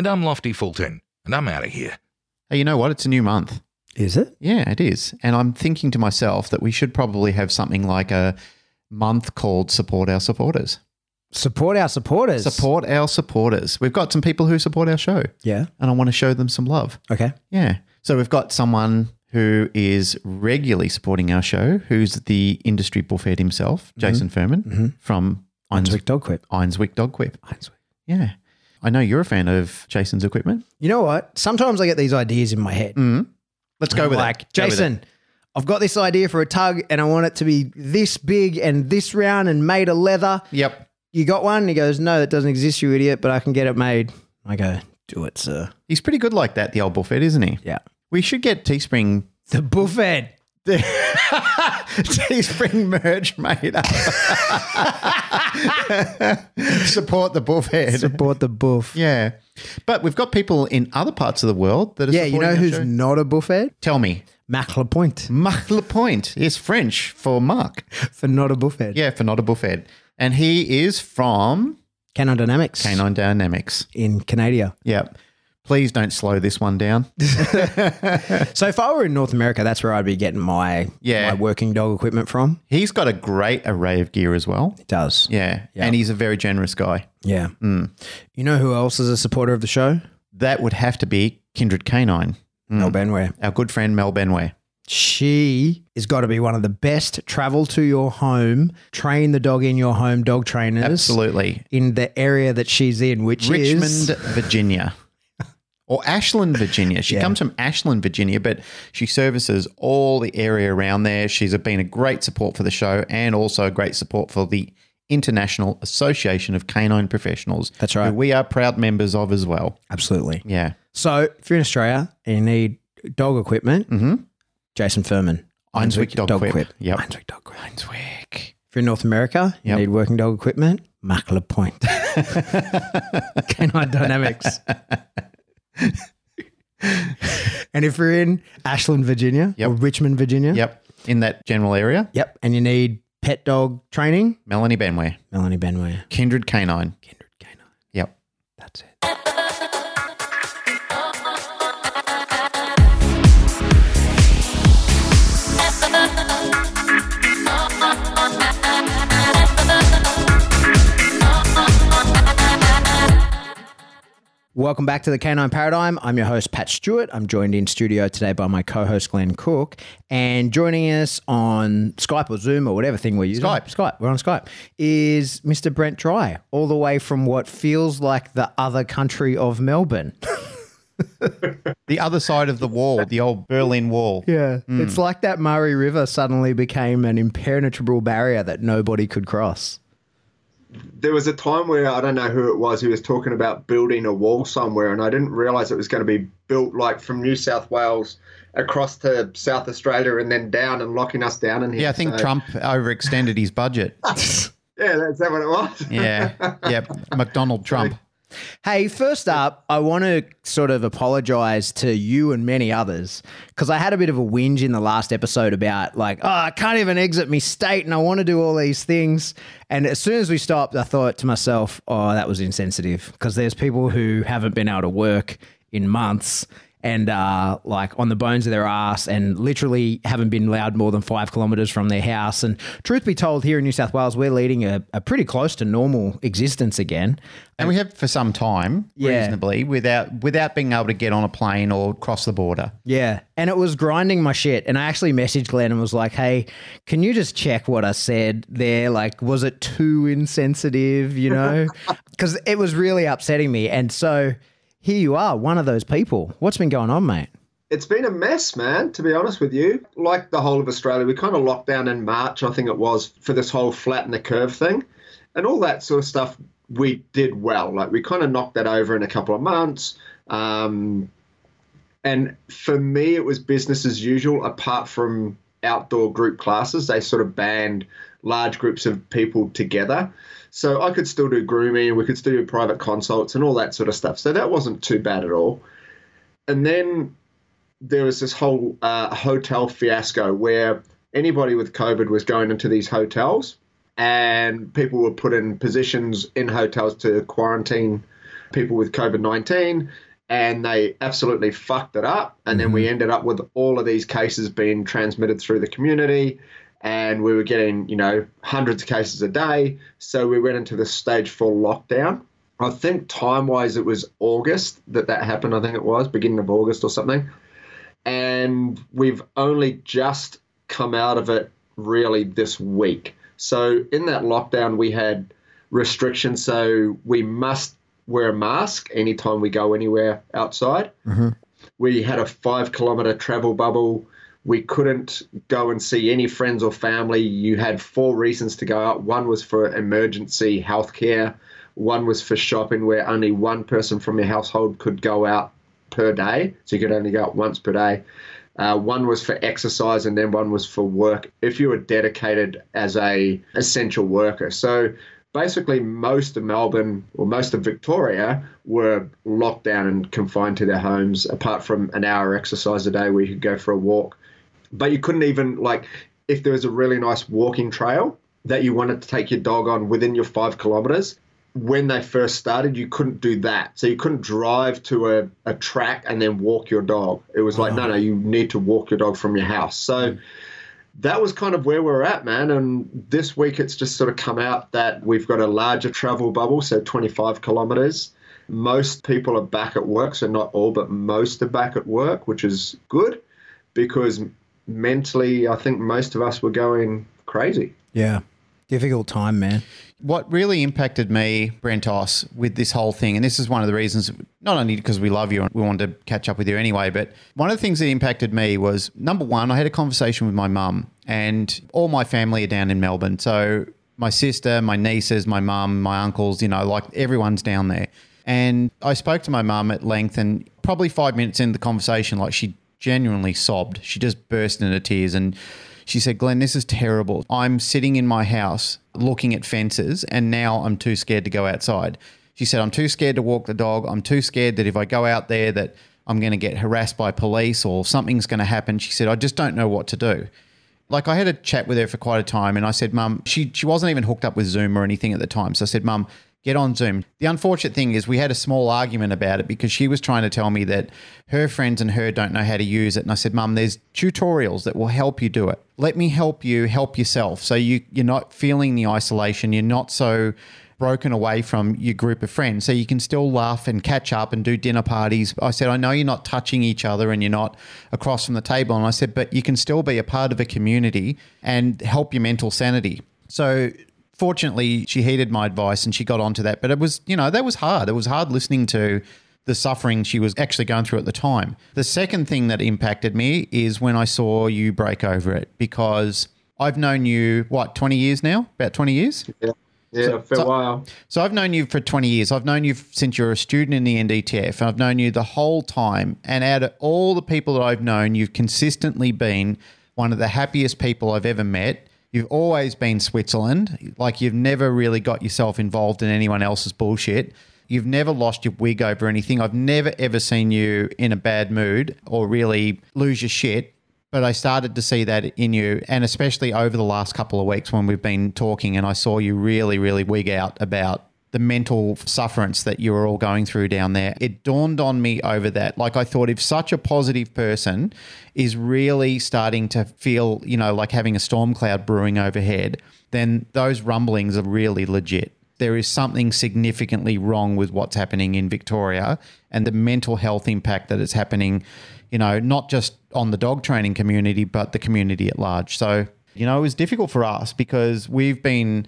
And I'm Lofty Fulton, and I'm out of here. Hey, you know what? It's a new month. Is it? Yeah, it is. And I'm thinking to myself that we should probably have something like a month called Support Our Supporters. Support our supporters. Support our supporters. We've got some people who support our show, Yeah. and I want to show them some love. Okay. Yeah. So we've got someone who is regularly supporting our show, who's the industry bullfed himself, mm-hmm. Jason Furman mm-hmm. from Einswick Dog Quip. Einswick Dog Quip. Yeah. I know you're a fan of Jason's equipment. You know what? Sometimes I get these ideas in my head. Mm. Let's go with like, it. Go with it. Jason, I've got this idea for a tug and I want it to be this big and this round and made of leather. Yep. You got one? He goes, No, that doesn't exist, you idiot, but I can get it made. I go, Do it, sir. He's pretty good like that, the old bullfed, isn't he? Yeah. We should get Teespring The buffet. Teespring merch made up. Support the bullfed. Support the buff. Yeah. But we've got people in other parts of the world that are Yeah, you know who's show. not a buffet? Tell me. Mac Lapointe Marc Lapointe is French for Mark. for not a buffet. Yeah, for not a bullfed. And he is from Canon Dynamics Canine Dynamics. in Canada. Yep. Please don't slow this one down. So if I were in North America, that's where I'd be getting my Yeah. my working dog equipment from. He's got a great array of gear as well. It does. Yeah. Yeah. And he's a very generous guy. Yeah. Mm. You know who else is a supporter of the show? That would have to be Kindred Canine, mm. Mel Benware. our good friend Mel Benway. She has got to be one of the best travel to your home, train the dog in your home dog trainers. Absolutely. In the area that she's in, which Richmond, is Virginia. Or Ashland, Virginia. She Yeah. comes from Ashland, Virginia, but she services all the area around there. She's been a great support for the show and also a great support for the International Association of Canine Professionals. That's right. Who we are proud members of as well. absolutely. Yeah. So if you're in Australia and you need dog equipment, mm-hmm. Jason Furman, Einswick Dog Quip. Yep. Einswick Dog Quip. Einswick. If you're in North America, you Yep. need working dog equipment, Mac Lapointe. Canine Dynamics. and if you're in Ashland, Virginia, Yep. or Richmond, Virginia, Yep. In that general area, yep, and you need pet dog training, Melanie Benway. Melanie Benway, Kindred Canine. Kindred Canine. Yep. That's it. Welcome back to the Canine Paradigm. I'm your host, Pat Stewart. I'm joined in studio today by my co host, Glenn Cook. And joining us on Skype or Zoom or whatever thing we're using Skype. Skype, we're on Skype, is Mr. Brent Dry, all the way from what feels like the other country of Melbourne. The other side of the wall, the old Berlin Wall. Yeah. Hmm. It's like that Murray River suddenly became an impenetrable barrier that nobody could cross. There was a time where I don't know who it was who was talking about building a wall somewhere, and I didn't realize it was going to be built like from New South Wales across to South Australia and then down and locking us down in here. Yeah, I think So- Trump overextended his budget. Yeah, that's that what it was. Yeah. yeah, McDonald Trump. Hey, first up, I want to sort of apologize to you and many others because I had a bit of a whinge in the last episode about, like, oh, I can't even exit me state and I want to do all these things. And as soon as we stopped, I thought to myself, oh, that was insensitive because there's people who haven't been able to work in months and uh, like on the bones of their ass and literally haven't been allowed more than five kilometers from their house. And truth be told, here in New South Wales, we're leading a, a pretty close to normal existence again. And we have for some time, Yeah. reasonably, without without being able to get on a plane or cross the border. Yeah. And it was grinding my shit. And I actually messaged Glenn and was like, hey, can you just check what I said there? Like, was it too insensitive, you know? Because it was really upsetting me. And so here you are, one of those people. What's been going on, mate? It's been a mess, man, to be honest with you. Like the whole of Australia, we kind of locked down in March, I think it was, for this whole flatten the curve thing. And all that sort of stuff we did well. Like we kind of knocked that over in a couple of months. Um, and for me, it was business as usual, apart from outdoor group classes. They sort of banned large groups of people together. So I could still do grooming, and we could still do private consults and all that sort of stuff. So that wasn't too bad at all. And then there was this whole uh, hotel fiasco where anybody with COVID was going into these hotels and people were put in positions in hotels to quarantine people with COVID 19 and they absolutely fucked it up. And then we ended up with all of these cases being transmitted through the community. And we were getting, you know, hundreds of cases a day. So we went into the stage four lockdown. I think time wise, it was August that that happened. I think it was beginning of August or something. And we've only just come out of it really this week. So in that lockdown, we had restrictions. So we must wear a mask anytime we go anywhere outside. Mm-hmm. We had a five kilometer travel bubble. We couldn't go and see any friends or family. You had four reasons to go out. One was for emergency healthcare. One was for shopping, where only one person from your household could go out per day. So you could only go out once per day. Uh, one was for exercise, and then one was for work. If you were dedicated as a essential worker, so basically most of Melbourne or most of Victoria were locked down and confined to their homes, apart from an hour exercise a day where you could go for a walk. But you couldn't even like if there was a really nice walking trail that you wanted to take your dog on within your five kilometers. When they first started, you couldn't do that. So you couldn't drive to a, a track and then walk your dog. It was like, no, no, you need to walk your dog from your house. So hmm. that was kind of where we're at, man. And this week it's just sort of come out that we've got a larger travel bubble, so 25 kilometers. Most people are back at work, so not all, but most are back at work, which is good because mentally, I think most of us were going crazy. Yeah. Difficult time, man. What really impacted me, Brentos, with this whole thing, and this is one of the reasons, not only because we love you and we wanted to catch up with you anyway, but one of the things that impacted me was number one, I had a conversation with my mum, and all my family are down in Melbourne. So my sister, my nieces, my mum, my uncles, you know, like everyone's down there. And I spoke to my mum at length, and probably five minutes into the conversation, like she genuinely sobbed. She just burst into tears and she said, Glenn, this is terrible. I'm sitting in my house looking at fences and now I'm too scared to go outside. She said, I'm too scared to walk the dog. I'm too scared that if I go out there that I'm going to get harassed by police or something's going to happen. She said, I just don't know what to do. Like I had a chat with her for quite a time and I said, Mum, she, she wasn't even hooked up with Zoom or anything at the time. So I said, Mum, get on Zoom. The unfortunate thing is we had a small argument about it because she was trying to tell me that her friends and her don't know how to use it. And I said, Mum, there's tutorials that will help you do it. Let me help you help yourself. So you, you're not feeling the isolation. You're not so broken away from your group of friends. So you can still laugh and catch up and do dinner parties. I said, I know you're not touching each other and you're not across from the table. And I said, but you can still be a part of a community and help your mental sanity. So fortunately, she heeded my advice and she got onto that. But it was, you know, that was hard. It was hard listening to the suffering she was actually going through at the time. The second thing that impacted me is when I saw you break over it because I've known you, what, 20 years now? About 20 years? Yeah, yeah, for so- a while. So I've known you for 20 years. I've known you since you're a student in the NDTF. I've known you the whole time. And out of all the people that I've known, you've consistently been one of the happiest people I've ever met. You've always been Switzerland. Like you've never really got yourself involved in anyone else's bullshit. You've never lost your wig over anything. I've never ever seen you in a bad mood or really lose your shit. But I started to see that in you, and especially over the last couple of weeks when we've been talking, and I saw you really, really wig out about the mental sufferance that you were all going through down there. It dawned on me over that. Like, I thought if such a positive person is really starting to feel, you know, like having a storm cloud brewing overhead, then those rumblings are really legit. There is something significantly wrong with what's happening in Victoria and the mental health impact that is happening, you know, not just on the dog training community, but the community at large. So, you know, it was difficult for us because we've been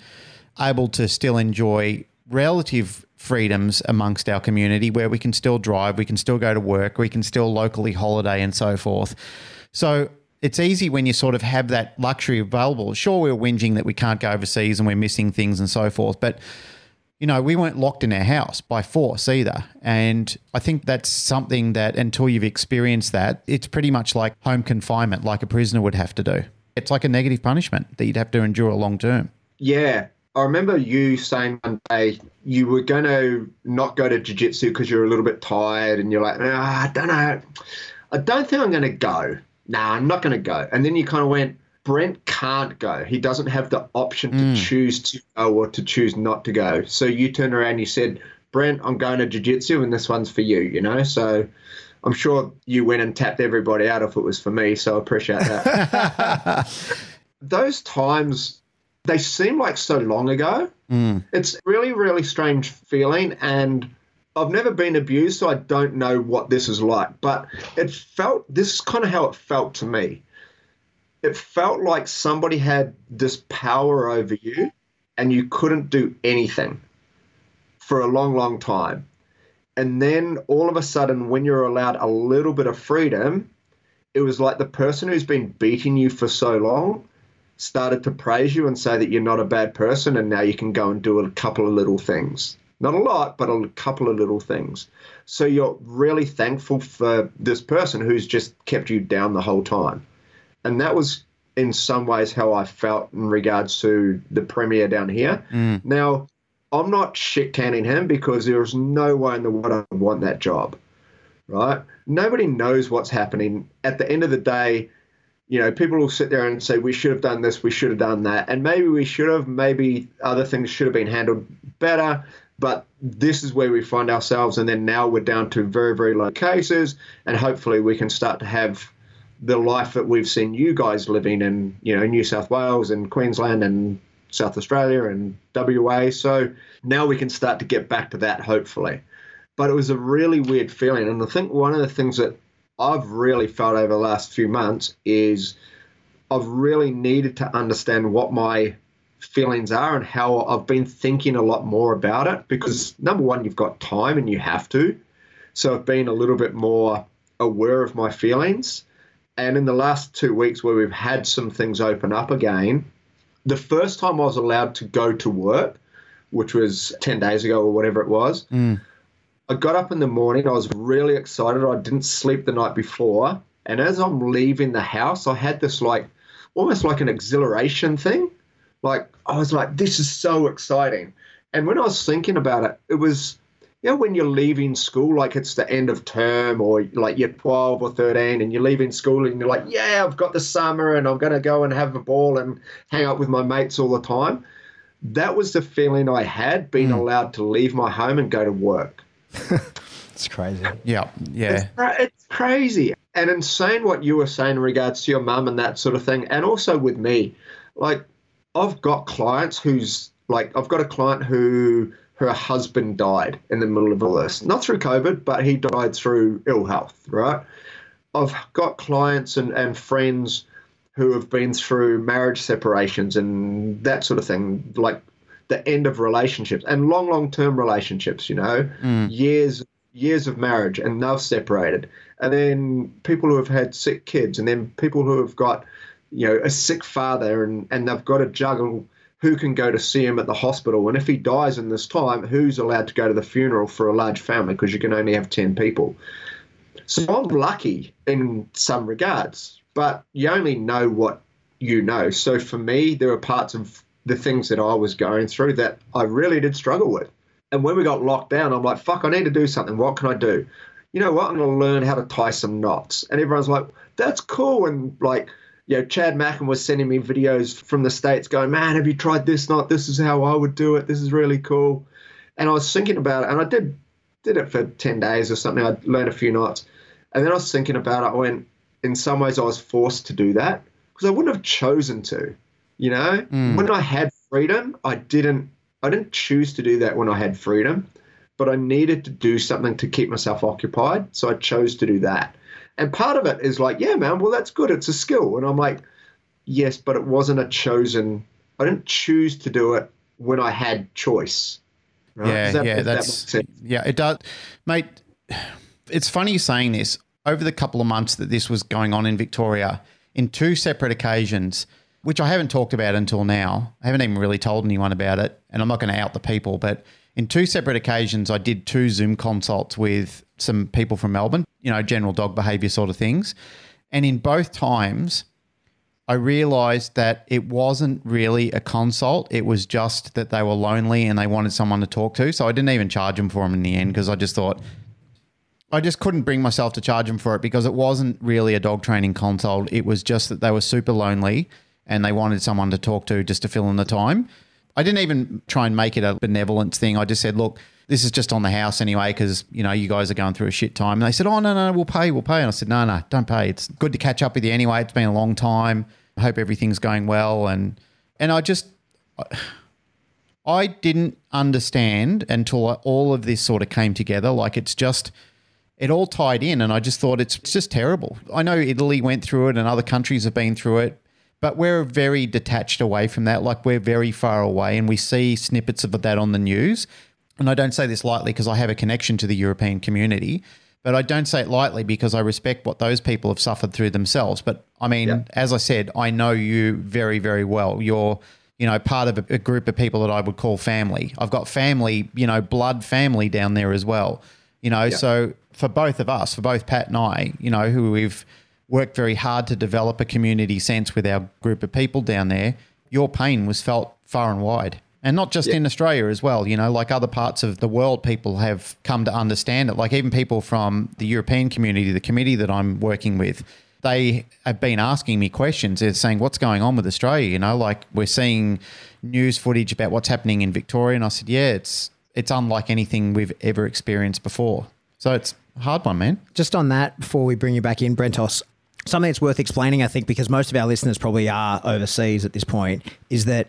able to still enjoy relative freedoms amongst our community where we can still drive, we can still go to work, we can still locally holiday and so forth. So it's easy when you sort of have that luxury available. Sure, we're whinging that we can't go overseas and we're missing things and so forth, but you know, we weren't locked in our house by force either. And I think that's something that until you've experienced that, it's pretty much like home confinement, like a prisoner would have to do. It's like a negative punishment that you'd have to endure long term. Yeah. I remember you saying one day you were going to not go to jiu-jitsu because you're a little bit tired and you're like, ah, I don't know. I don't think I'm going to go. Nah, I'm not going to go. And then you kind of went, Brent can't go. He doesn't have the option to choose to go or to choose not to go. So you turned around and you said, Brent, I'm going to jiu-jitsu and this one's for you, you know? So I'm sure you went and tapped everybody out if it was for me. So I appreciate that. Those times, they seem like so long ago. Mm. It's really, really strange feeling. And I've never been abused, so I don't know what this is like. But it felt, this is kind of how it felt to me it felt like somebody had this power over you and you couldn't do anything for a long, long time. And then all of a sudden, when you're allowed a little bit of freedom, it was like the person who's been beating you for so long started to praise you and say that you're not a bad person. And now you can go and do a couple of little things. Not a lot, but a couple of little things. So you're really thankful for this person who's just kept you down the whole time and that was in some ways how I felt in regards to the premier down here. Mm. Now, I'm not shit canning him because there's no way in the world I would want that job, right? Nobody knows what's happening. At the end of the day, you know, people will sit there and say, we should have done this, we should have done that. And maybe we should have, maybe other things should have been handled better. But this is where we find ourselves. And then now we're down to very, very low cases. And hopefully we can start to have the life that we've seen you guys living in, you know, New South Wales and Queensland and South Australia and WA. So now we can start to get back to that, hopefully. But it was a really weird feeling. And I think one of the things that I've really felt over the last few months is I've really needed to understand what my feelings are and how I've been thinking a lot more about it because number one, you've got time and you have to. So I've been a little bit more aware of my feelings. And in the last two weeks, where we've had some things open up again, the first time I was allowed to go to work, which was 10 days ago or whatever it was, mm. I got up in the morning. I was really excited. I didn't sleep the night before. And as I'm leaving the house, I had this like almost like an exhilaration thing. Like, I was like, this is so exciting. And when I was thinking about it, it was you know, when you're leaving school, like it's the end of term or like you're 12 or 13 and you're leaving school and you're like, yeah, I've got the summer and I'm going to go and have a ball and hang out with my mates all the time. That was the feeling I had being hmm. allowed to leave my home and go to work. It's crazy. Yeah, yeah. It's, it's crazy. And in saying what you were saying in regards to your mum and that sort of thing, and also with me, like I've got clients who's like, I've got a client who her husband died in the middle of all this. Not through COVID, but he died through ill health, right? I've got clients and, and friends who have been through marriage separations and that sort of thing, like the end of relationships and long, long term relationships, you know, mm. years years of marriage and they've separated. And then people who have had sick kids and then people who have got, you know, a sick father and, and they've got to juggle who can go to see him at the hospital. And if he dies in this time, who's allowed to go to the funeral for a large family because you can only have 10 people. So I'm lucky in some regards, but you only know what you know. So for me, there are parts of the things that I was going through that I really did struggle with. And when we got locked down, I'm like, fuck, I need to do something. What can I do? You know what? I'm going to learn how to tie some knots. And everyone's like, that's cool. And like, you know, Chad Mackin was sending me videos from the States going, man, have you tried this knot? This is how I would do it. This is really cool. And I was thinking about it, and I did did it for 10 days or something. I learned a few knots. And then I was thinking about it. I went, in some ways, I was forced to do that because I wouldn't have chosen to. You know, hmm. when I had freedom, I didn't. I didn't choose to do that when I had freedom, but I needed to do something to keep myself occupied. So I chose to do that. And part of it is like, yeah, man, well, that's good. It's a skill. And I'm like, yes, but it wasn't a chosen. I didn't choose to do it when I had choice. Right? Yeah, that- yeah, if that yeah, it does, mate. It's funny you saying this. Over the couple of months that this was going on in Victoria, in two separate occasions, which I haven't talked about until now, I haven't even really told anyone about it, and I'm not going to out the people, but in two separate occasions, I did two Zoom consults with some people from Melbourne, you know, general dog behavior sort of things. And in both times, I realized that it wasn't really a consult. It was just that they were lonely and they wanted someone to talk to. So I didn't even charge them for them in the end because I just thought, I just couldn't bring myself to charge them for it because it wasn't really a dog training consult. It was just that they were super lonely and they wanted someone to talk to just to fill in the time. I didn't even try and make it a benevolence thing. I just said, look, this is just on the house anyway because you know you guys are going through a shit time. And they said, oh no no we'll pay we'll pay. And I said, no no don't pay. It's good to catch up with you anyway. It's been a long time. I hope everything's going well. And and I just I didn't understand until all of this sort of came together. Like it's just it all tied in, and I just thought it's, it's just terrible. I know Italy went through it, and other countries have been through it but we're very detached away from that. Like we're very far away, and we see snippets of that on the news. And I don't say this lightly because I have a connection to the European community, but I don't say it lightly because I respect what those people have suffered through themselves. But I mean, yeah. as I said, I know you very, very well. You're, you know, part of a, a group of people that I would call family. I've got family, you know, blood family down there as well. You know, yeah. so for both of us, for both Pat and I, you know, who we've worked very hard to develop a community sense with our group of people down there, your pain was felt far and wide. And not just yeah. in Australia as well, you know, like other parts of the world, people have come to understand it. Like even people from the European community, the committee that I'm working with, they have been asking me questions. They're saying, What's going on with Australia? You know, like we're seeing news footage about what's happening in Victoria. And I said, Yeah, it's it's unlike anything we've ever experienced before. So it's a hard one, man. Just on that, before we bring you back in, Brentos, something that's worth explaining, I think, because most of our listeners probably are overseas at this point, is that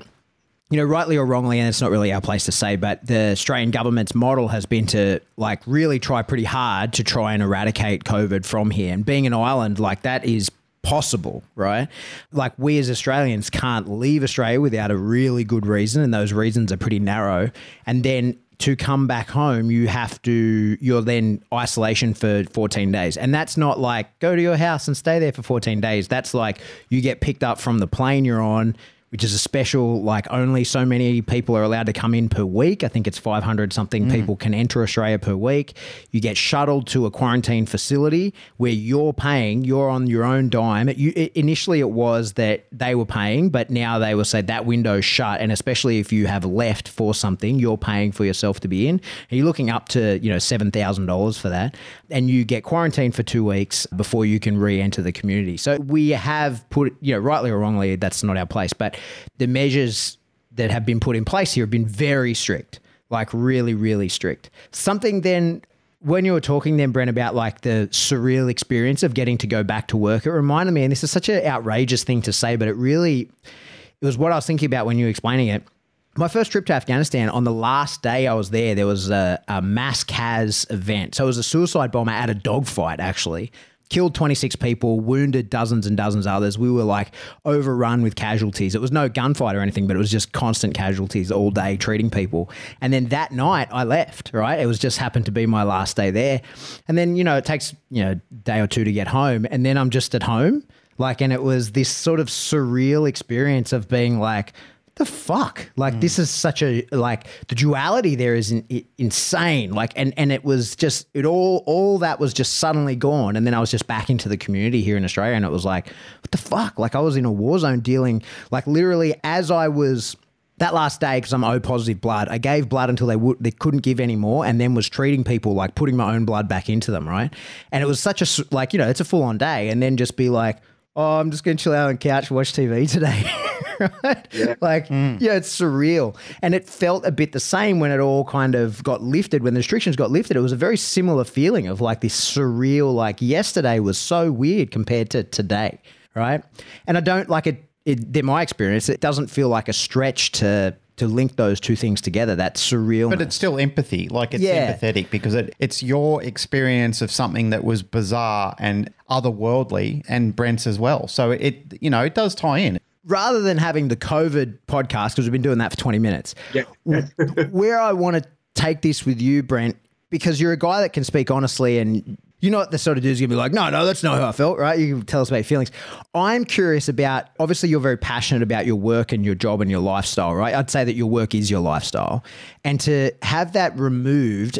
you know, rightly or wrongly, and it's not really our place to say, but the Australian government's model has been to like really try pretty hard to try and eradicate COVID from here. And being an island like that is possible, right? Like we as Australians can't leave Australia without a really good reason, and those reasons are pretty narrow. And then to come back home, you have to, you're then isolation for 14 days. And that's not like go to your house and stay there for 14 days. That's like you get picked up from the plane you're on which is a special, like only so many people are allowed to come in per week. I think it's 500 something mm. people can enter Australia per week. You get shuttled to a quarantine facility where you're paying, you're on your own dime. You, it, initially, it was that they were paying, but now they will say that window's shut. And especially if you have left for something, you're paying for yourself to be in. And you're looking up to, you know, $7,000 for that. And you get quarantined for two weeks before you can re enter the community. So we have put, you know, rightly or wrongly, that's not our place. But the measures that have been put in place here have been very strict, like really, really strict. Something then when you were talking then, Brent, about like the surreal experience of getting to go back to work, it reminded me, and this is such an outrageous thing to say, but it really, it was what I was thinking about when you were explaining it. My first trip to Afghanistan, on the last day I was there, there was a, a mass CAS event. So it was a suicide bomber at a dogfight, actually killed 26 people, wounded dozens and dozens of others. We were like overrun with casualties. It was no gunfight or anything, but it was just constant casualties all day treating people. And then that night I left, right? It was just happened to be my last day there. And then, you know, it takes, you know, day or two to get home. And then I'm just at home. Like, and it was this sort of surreal experience of being like, the fuck like mm. this is such a like the duality there is in, insane like and and it was just it all all that was just suddenly gone and then i was just back into the community here in australia and it was like what the fuck like i was in a war zone dealing like literally as i was that last day because I'm O positive blood, I gave blood until they would they couldn't give any more, and then was treating people like putting my own blood back into them, right? And it was such a like you know it's a full on day, and then just be like, oh, I'm just going to chill out on the couch, watch TV today. right? Yeah. Like, mm. yeah, it's surreal. And it felt a bit the same when it all kind of got lifted, when the restrictions got lifted. It was a very similar feeling of like this surreal, like yesterday was so weird compared to today, right? And I don't like it, it in my experience, it doesn't feel like a stretch to to link those two things together. That surreal. But it's still empathy. Like it's yeah. empathetic because it, it's your experience of something that was bizarre and otherworldly and Brent's as well. So it, you know, it does tie in. Rather than having the COVID podcast, because we've been doing that for 20 minutes, yeah. where I want to take this with you, Brent, because you're a guy that can speak honestly and you're not the sort of dude's gonna be like, no, no, that's not how I felt, right? You can tell us about your feelings. I'm curious about. Obviously, you're very passionate about your work and your job and your lifestyle, right? I'd say that your work is your lifestyle, and to have that removed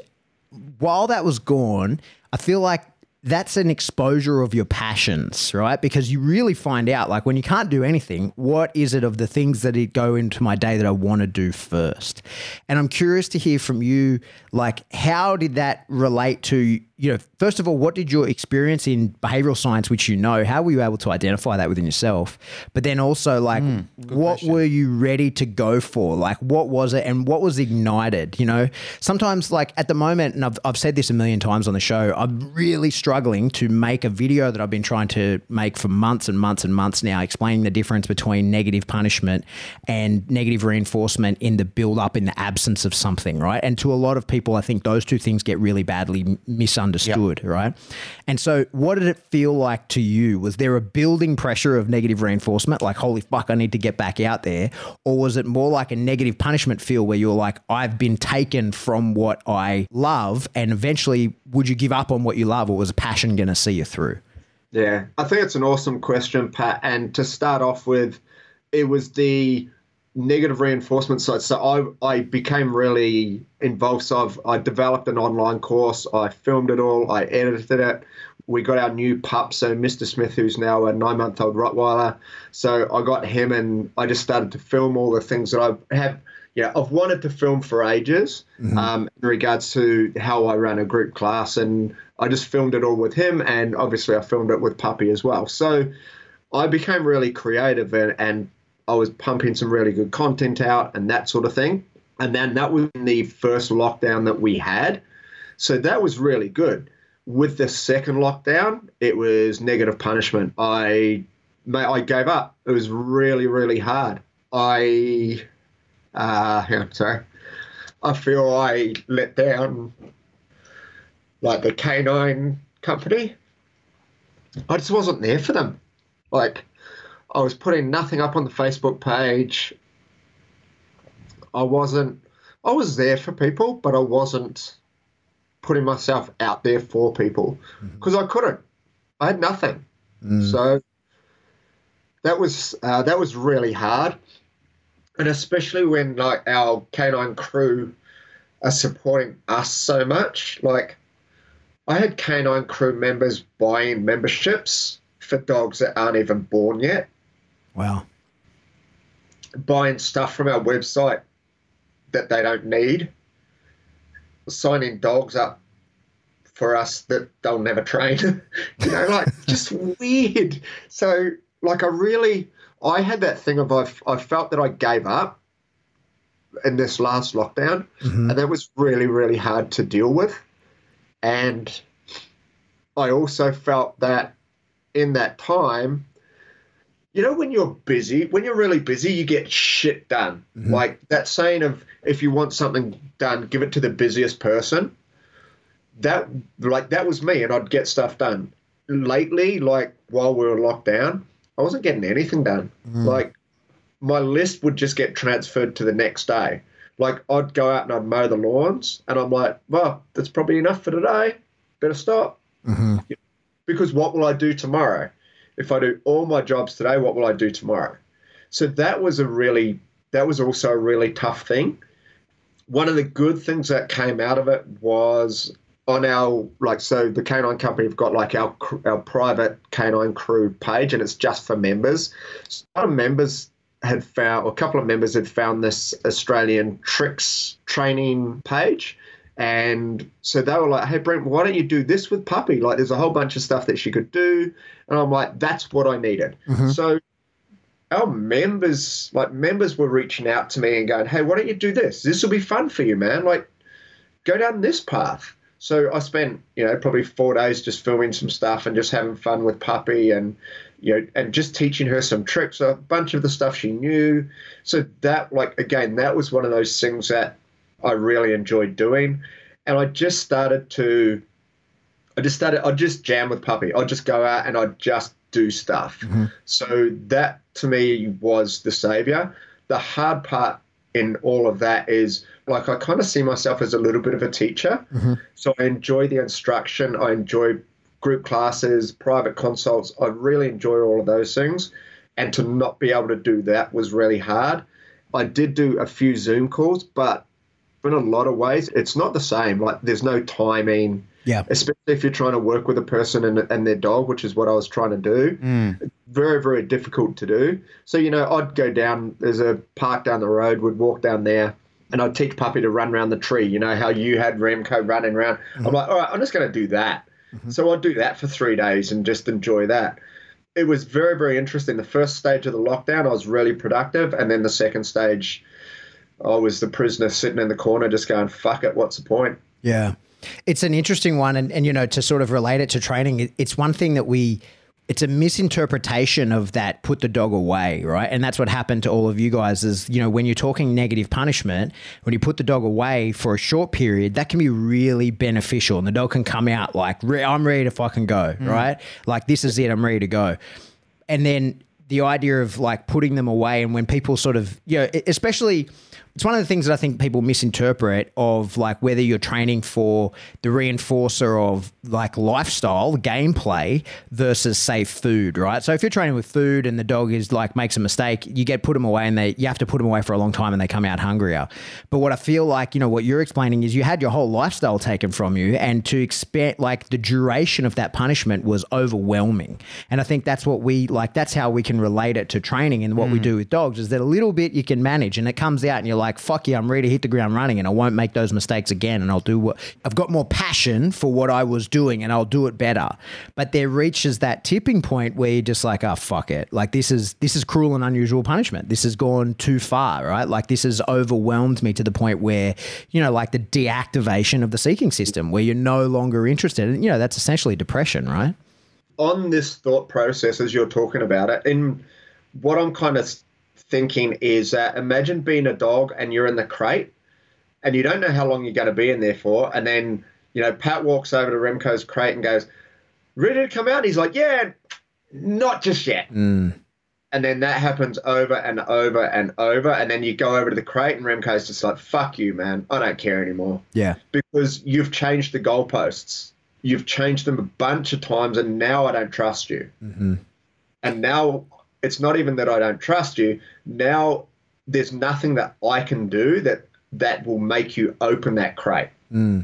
while that was gone, I feel like that's an exposure of your passions, right? Because you really find out, like, when you can't do anything, what is it of the things that go into my day that I want to do first? And I'm curious to hear from you, like, how did that relate to you know, first of all, what did your experience in behavioral science, which you know, how were you able to identify that within yourself? But then also, like, mm, what question. were you ready to go for? Like, what was it and what was ignited? You know, sometimes, like, at the moment, and I've, I've said this a million times on the show, I'm really struggling to make a video that I've been trying to make for months and months and months now, explaining the difference between negative punishment and negative reinforcement in the build up in the absence of something, right? And to a lot of people, I think those two things get really badly misunderstood understood, yep. right? And so, what did it feel like to you? Was there a building pressure of negative reinforcement, like, holy fuck, I need to get back out there? Or was it more like a negative punishment feel where you're like, I've been taken from what I love? And eventually, would you give up on what you love, or was passion going to see you through? Yeah, I think it's an awesome question, Pat. And to start off with, it was the negative reinforcement side. So I, I became really involved. So I've, I developed an online course. I filmed it all. I edited it. We got our new pup, so Mr. Smith, who's now a nine month old Rottweiler. So I got him and I just started to film all the things that I have. Yeah, I've wanted to film for ages mm-hmm. um, in regards to how I run a group class. And I just filmed it all with him. And obviously, I filmed it with Puppy as well. So I became really creative and, and I was pumping some really good content out and that sort of thing. And then that was the first lockdown that we had. So that was really good. With the second lockdown, it was negative punishment. I I gave up. It was really, really hard. I uh yeah, sorry. I feel I let down like the canine company. I just wasn't there for them. Like I was putting nothing up on the Facebook page. I wasn't. I was there for people, but I wasn't putting myself out there for people because mm-hmm. I couldn't. I had nothing. Mm. So that was uh, that was really hard, and especially when like our canine crew are supporting us so much. Like I had canine crew members buying memberships for dogs that aren't even born yet. Wow. Buying stuff from our website that they don't need, signing dogs up for us that they'll never train. you know, like just weird. So, like, I really, I had that thing of I, I felt that I gave up in this last lockdown, mm-hmm. and that was really, really hard to deal with. And I also felt that in that time, you know when you're busy when you're really busy you get shit done. Mm-hmm. like that saying of if you want something done give it to the busiest person. That like that was me and i'd get stuff done. Lately like while we were locked down i wasn't getting anything done. Mm. like my list would just get transferred to the next day. Like i'd go out and i'd mow the lawns and i'm like well that's probably enough for today. Better stop. Mm-hmm. because what will i do tomorrow if I do all my jobs today, what will I do tomorrow? So that was a really, that was also a really tough thing. One of the good things that came out of it was on our like so the canine company have got like our our private canine crew page and it's just for members some members had found a couple of members had found this australian tricks training page and so they were like, hey, Brent, why don't you do this with Puppy? Like, there's a whole bunch of stuff that she could do. And I'm like, that's what I needed. Mm-hmm. So our members, like, members were reaching out to me and going, hey, why don't you do this? This will be fun for you, man. Like, go down this path. So I spent, you know, probably four days just filming some stuff and just having fun with Puppy and, you know, and just teaching her some tricks, a bunch of the stuff she knew. So that, like, again, that was one of those things that I really enjoyed doing. And I just started to, I just started, I'd just jam with Puppy. I'd just go out and I'd just do stuff. Mm-hmm. So that to me was the savior. The hard part in all of that is like I kind of see myself as a little bit of a teacher. Mm-hmm. So I enjoy the instruction. I enjoy group classes, private consults. I really enjoy all of those things. And to not be able to do that was really hard. I did do a few Zoom calls, but in a lot of ways, it's not the same. Like, there's no timing. Yeah. Especially if you're trying to work with a person and, and their dog, which is what I was trying to do. Mm. Very, very difficult to do. So, you know, I'd go down, there's a park down the road, would walk down there, and I'd teach Puppy to run around the tree. You know how you had Remco running around? I'm like, all right, I'm just going to do that. So I'd do that for three days and just enjoy that. It was very, very interesting. The first stage of the lockdown, I was really productive. And then the second stage, Oh, I was the prisoner sitting in the corner just going, fuck it, what's the point? Yeah. It's an interesting one. And, and, you know, to sort of relate it to training, it's one thing that we, it's a misinterpretation of that put the dog away, right? And that's what happened to all of you guys is, you know, when you're talking negative punishment, when you put the dog away for a short period, that can be really beneficial. And the dog can come out like, "Re- I'm ready to fucking go, mm. right? Like, this is it, I'm ready to go. And then the idea of like putting them away and when people sort of, you know, especially it's one of the things that I think people misinterpret of like whether you're training for the reinforcer of like lifestyle gameplay versus say food, right? So if you're training with food and the dog is like makes a mistake, you get put them away and they you have to put them away for a long time and they come out hungrier. But what I feel like you know what you're explaining is you had your whole lifestyle taken from you and to expect like the duration of that punishment was overwhelming. And I think that's what we like. That's how we can relate it to training and what we mm. do with dogs is that a little bit you can manage and it comes out and you're like, fuck yeah, I'm ready to hit the ground running and I won't make those mistakes again. And I'll do what I've got more passion for what I was doing and I'll do it better. But there reaches that tipping point where you're just like, oh, fuck it. Like this is, this is cruel and unusual punishment. This has gone too far, right? Like this has overwhelmed me to the point where, you know, like the deactivation of the seeking system where you're no longer interested. And, you know, that's essentially depression, right? on this thought process as you're talking about it, and what I'm kind of thinking is that imagine being a dog and you're in the crate and you don't know how long you're going to be in there for, and then you know Pat walks over to Remco's crate and goes, "Ready to come out?" He's like, "Yeah, not just yet." Hmm. And then that happens over and over and over, and then you go over to the crate and Remco's just like, "Fuck you, man! I don't care anymore." Yeah. because you've changed the goalposts. You've changed them a bunch of times, and now I don't trust you. Mm-hmm. And now it's not even that I don't trust you. Now there's nothing that I can do that that will make you open that crate. Hmm.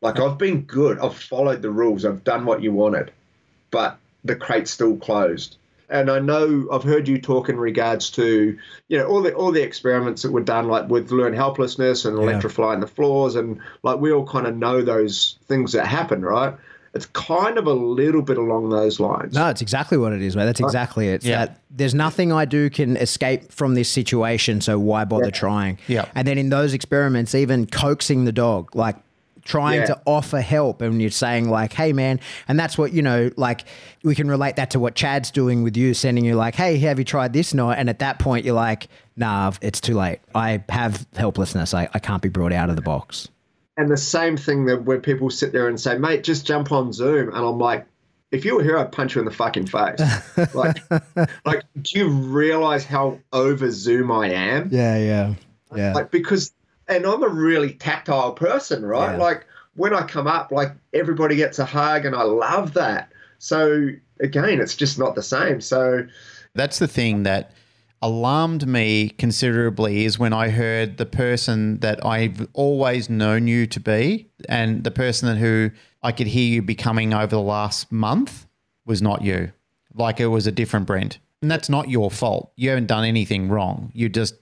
Like I've been good. I've followed the rules. I've done what you wanted, but the crate's still closed. And I know I've heard you talk in regards to, you know, all the all the experiments that were done, like with learn helplessness and electrifying the floors, and like we all kind of know those things that happen, right? It's kind of a little bit along those lines. No, it's exactly what it is, mate. That's exactly it. It's Yeah. that there's nothing I do can escape from this situation, so why bother trying? Yeah. And then in those experiments, even coaxing the dog, like trying Yeah. to offer help and you're saying like, hey man, and that's what, you know, like we can relate that to what Chad's doing with you, sending you like, hey, have you tried this? No. And at that point you're like, nah, it's too late. I have helplessness. I, I can't be brought out of the box. And the same thing that where people sit there and say, mate, just jump on Zoom. And I'm like, if you were here, I'd punch you in the fucking face. like, like, do you realize how over Zoom I am? Yeah, yeah. Yeah. Like, because, and I'm a really tactile person, right? Yeah. Like, when I come up, like, everybody gets a hug, and I love that. So, again, it's just not the same. So, That's the thing that alarmed me considerably is when I heard the person that I've always known you to be and the person who I could hear you becoming over the last month was not you. Like it was a different Brent. And that's not your fault. You haven't done anything wrong. You just,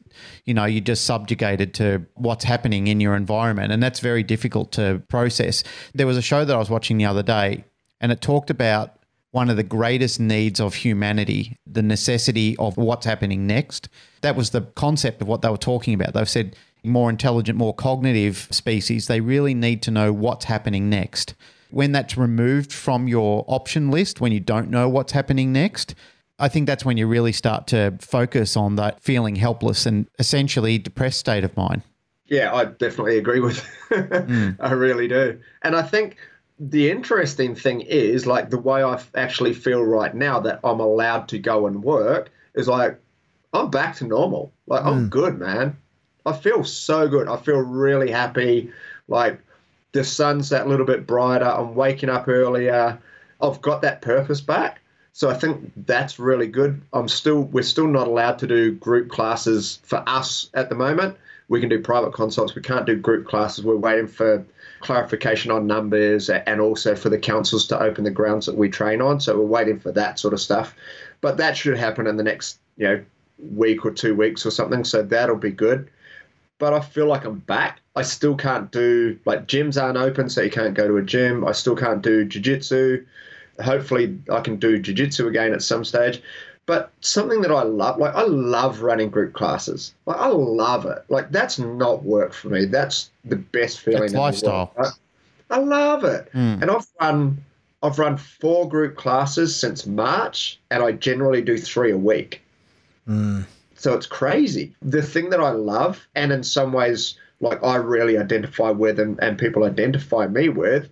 you know, you're just subjugated to what's happening in your environment. And that's very difficult to process. There was a show that I was watching the other day and it talked about one of the greatest needs of humanity, the necessity of what's happening next. That was the concept of what they were talking about. They've said more intelligent, more cognitive species, they really need to know what's happening next. When that's removed from your option list, when you don't know what's happening next, I think that's when you really start to focus on that feeling helpless and essentially depressed state of mind. Yeah, I definitely agree with. Mm. I really do, and I think the interesting thing is like the way I actually feel right now that I'm allowed to go and work is like I'm back to normal. Like I'm hmm. good, man. I feel so good. I feel really happy. Like the sun's that little bit brighter. I'm waking up earlier. I've got that purpose back. So I think that's really good. I'm still we're still not allowed to do group classes for us at the moment. We can do private consults. We can't do group classes. We're waiting for clarification on numbers and also for the councils to open the grounds that we train on. So we're waiting for that sort of stuff. But that should happen in the next, you know, week or two weeks or something. So that'll be good. But I feel like I'm back. I still can't do like gyms aren't open, so you can't go to a gym. I still can't do jiu-jitsu. Hopefully I can do jiu-jitsu again at some stage. But something that I love, like I love running group classes. Like I love it. Like that's not work for me. That's the best feeling. That's lifestyle. world. I, I love it. Mm. And I've run, I've run four group classes since March, and I generally do three a week. So it's crazy. The thing that I love, and in some ways, like I really identify with, and, and people identify me with,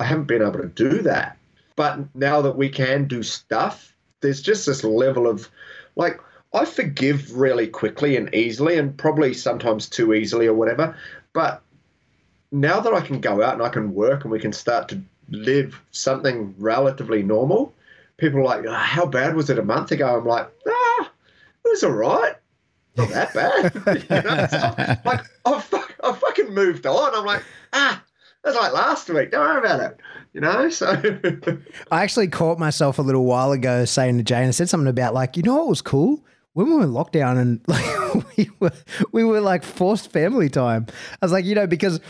I haven't been able to do that. But now that we can do stuff, there's just this level of like, I forgive really quickly and easily, and probably sometimes too easily or whatever. But now that I can go out and I can work and we can start to live something relatively normal, people are like, "Oh, how bad was it a month ago? I'm like, ah, it was all right. Not that bad. you know? like, I've, I've fucking moved on. I'm like, ah, that's like last week. Don't worry about it. You know? So, I actually caught myself a little while ago saying to Jane, I said something about like, you know what was cool? When we were in lockdown and like we were we were like forced family time. I was like, you know, because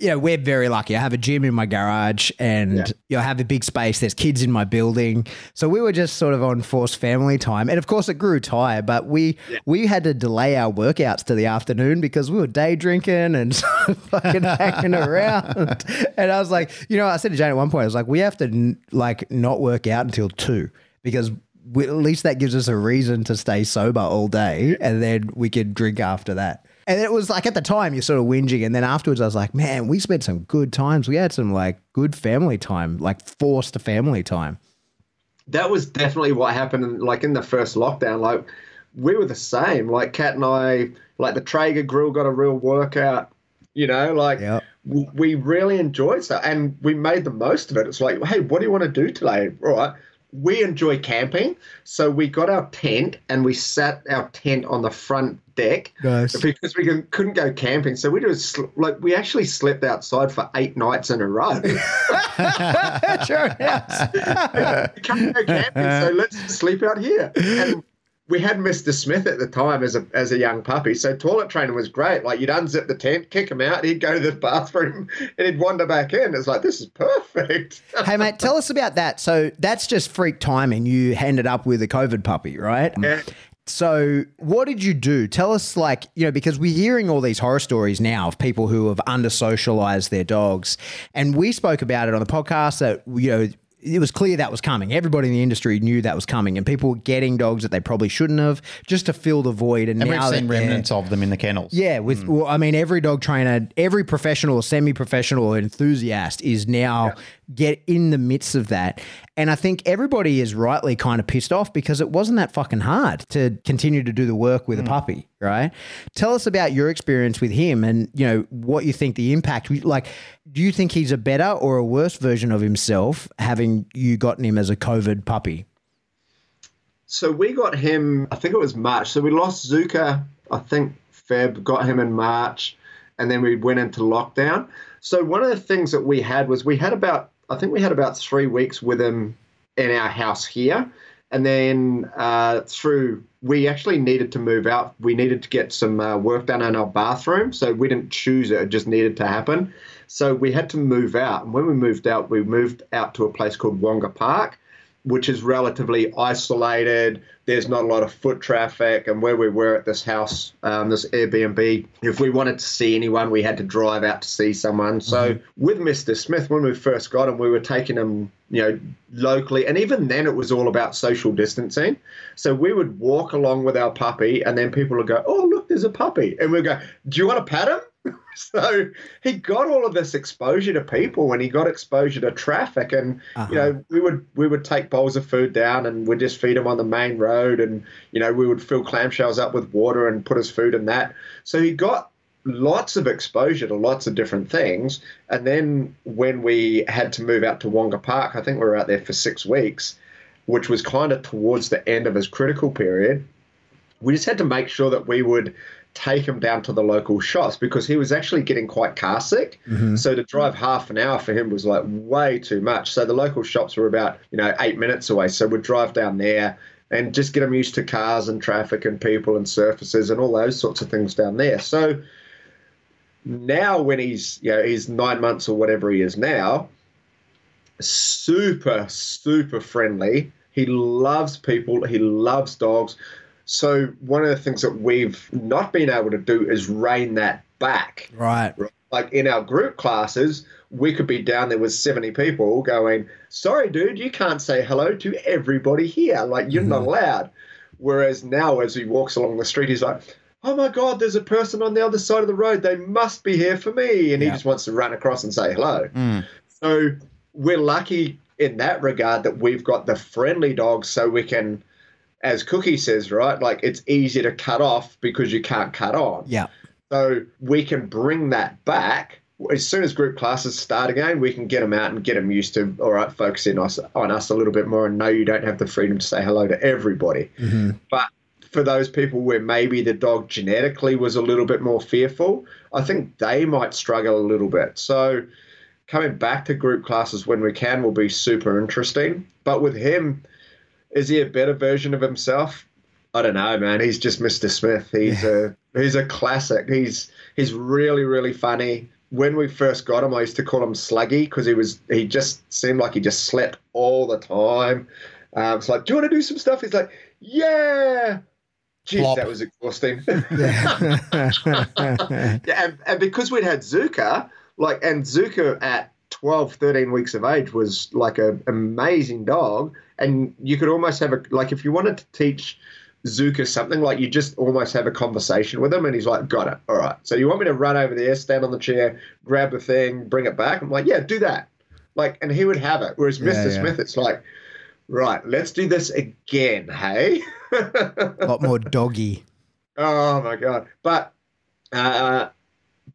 you know, we're very lucky. I have a gym in my garage and Yeah. you know, I have a big space. There's kids in my building. So we were just sort of on forced family time. And of course it grew tired, but we we had to delay our workouts to the afternoon because we were day drinking and fucking hanging around. And I was like, you know, I said to Jane at one point, I was like, we have to n- like not work out until two because we, at least that gives us a reason to stay sober all day and then we could drink after that. And it was like at the time you're sort of whinging, and then afterwards I was like, man, we spent some good times. We had some like good family time, like forced family time. that was definitely what happened like in the first lockdown. Like we were the same. Like kat and i like the traeger grill got a real workout you know? Like Yep. w- we really enjoyed that and we made the most of it. It's like hey what do you want to do today? All right. We enjoy camping. So we got our tent and we sat our tent on the front deck Nice. because we can, couldn't go camping so we just like we actually slept outside for eight nights in a row sure. we can't go camping, so let's sleep out here. And we had Mr. Smith at the time as a as a young puppy, so toilet training was great. Like you'd unzip the tent, kick him out, he'd go to the bathroom, and he'd wander back in. It's like this is perfect. hey mate, tell us about that. So that's just freak timing. You ended up with a COVID puppy, right? Yeah. So, what did you do? Tell us, like, you know, because we're hearing all these horror stories now of people who have under socialized their dogs. And we spoke about it on the podcast that, you know, it was clear that was coming. Everybody in the industry knew that was coming, and people were getting dogs that they probably shouldn't have just to fill the void. And, And now we've seen remnants of them in the kennels. yeah, with hmm. well, I mean, every dog trainer, every professional, semi-professional, enthusiast is now get in the midst of that, and I think everybody is rightly kind of pissed off because it wasn't that fucking hard to continue to do the work with a mm. puppy, right? Tell us about your experience with him, and you know what you think the impact. Like, do you think he's a better or a worse version of himself having you gotten him as a COVID puppy? So we got him. I think it was March. So we lost Zuka. I think Feb got him in March, and then we went into lockdown. So one of the things that we had was we had about I think we had about three weeks with him in our house here, and then uh, through we actually needed to move out. We needed to get some uh, work done in our bathroom, so we didn't choose it; it just needed to happen. So we had to move out, and when we moved out, we moved out to a place called Wonga Park which is relatively isolated. There's not a lot of foot traffic, and where we were at this house, um, this Airbnb, if we wanted to see anyone, we had to drive out to see someone. So with Mr. Smith, when we first got him, we were taking him, you know, locally, and even then it was all about social distancing. So we would walk along with our puppy, and then people would go, "Oh, look, there's a puppy," and we'd go, "Do you want to pat him?" so he got all of this exposure to people and he got exposure to traffic and you uh-huh. know we would we would take bowls of food down and we'd just feed him on the main road and you know we would fill clamshells up with water and put his food in that so he got lots of exposure to lots of different things. And then when we had to move out to Wonga Park, I think we were out there for six weeks, which was kind of towards the end of his critical period. We just had to make sure that we would take him down to the local shops because he was actually getting quite car sick. Mm-hmm. So to drive half an hour for him was like way too much. So the local shops were about, you know, eight minutes away. So we'd drive down there and just get him used to cars and traffic and people and surfaces and all those sorts of things down there. So now when he's, you know, he's nine months or whatever he is now, super, super friendly. He loves people. He loves dogs. So one of the things that we've not been able to do is rein that back. Right. Like in our group classes, we could be down there with 70 people going, sorry, dude, you can't say hello to everybody here. Like, you're not mm-hmm. allowed. Whereas now, as he walks along the street, he's like, oh my God, there's a person on the other side of the road. They must be here for me. And he just wants to run across and say hello. Mm. So we're lucky in that regard that we've got the friendly dogs so we can, as Cookie says, right? Like, it's easy to cut off because you can't cut on. Yeah. So we can bring that back. As soon as group classes start again, we can get them out and get them used to, all right, focusing us, on us a little bit more and know you don't have the freedom to say hello to everybody. Mm-hmm. But for those people where maybe the dog genetically was a little bit more fearful, I think they might struggle a little bit. So coming back to group classes when we can will be super interesting. But with him, is he a better version of himself? I don't know, man. He's just Mr. Smith. He's a he's a classic. He's he's really really funny. When we first got him, I used to call him Sluggy because he was he just seemed like he just slept all the time. Um, it's like, do you want to do some stuff? He's like, yeah. Jeez, Plop. that was exhausting. yeah, and, and because we'd had Zuka, like, and Zuka at 12, 13 weeks of age was like an amazing dog. And you could almost have a, like, if you wanted to teach Zuka something, like, you just almost have a conversation with him. And he's like, got it. All right. So you want me to run over there, stand on the chair, grab the thing, bring it back? I'm like, yeah, do that. Like, and he would have it. Whereas Mr. yeah. Smith, it's like, right, let's do this again, hey? A lot more doggy. Oh my god! But uh,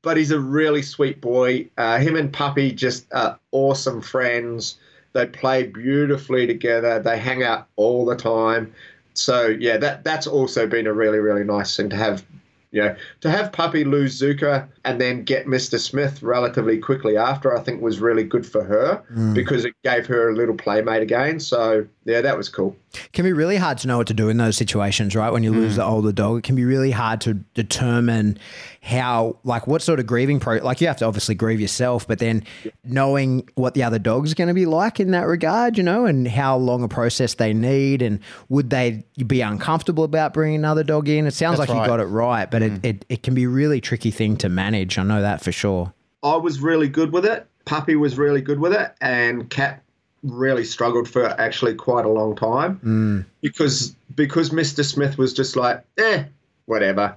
but he's a really sweet boy. Uh, him and Puppy just are awesome friends. They play beautifully together. They hang out all the time. So yeah, that that's also been a really really nice thing to have. You know, to have Puppy lose Zuka and then get Mr. Smith relatively quickly after, I think was really good for her mm. because it gave her a little playmate again. So yeah, that was cool. It can be really hard to know what to do in those situations, right? When you lose mm. the older dog, it can be really hard to determine how, like, what sort of grieving pro. Like, you have to obviously grieve yourself, but then knowing what the other dog's going to be like in that regard, you know, and how long a process they need, and would they be uncomfortable about bringing another dog in? It sounds That's like you got it right, but it, mm. it it can be a really tricky thing to manage. I know that for sure. I was really good with it. Puppy was really good with it, and Cat really struggled for actually quite a long time because because Mr. Smith was just like, eh, whatever,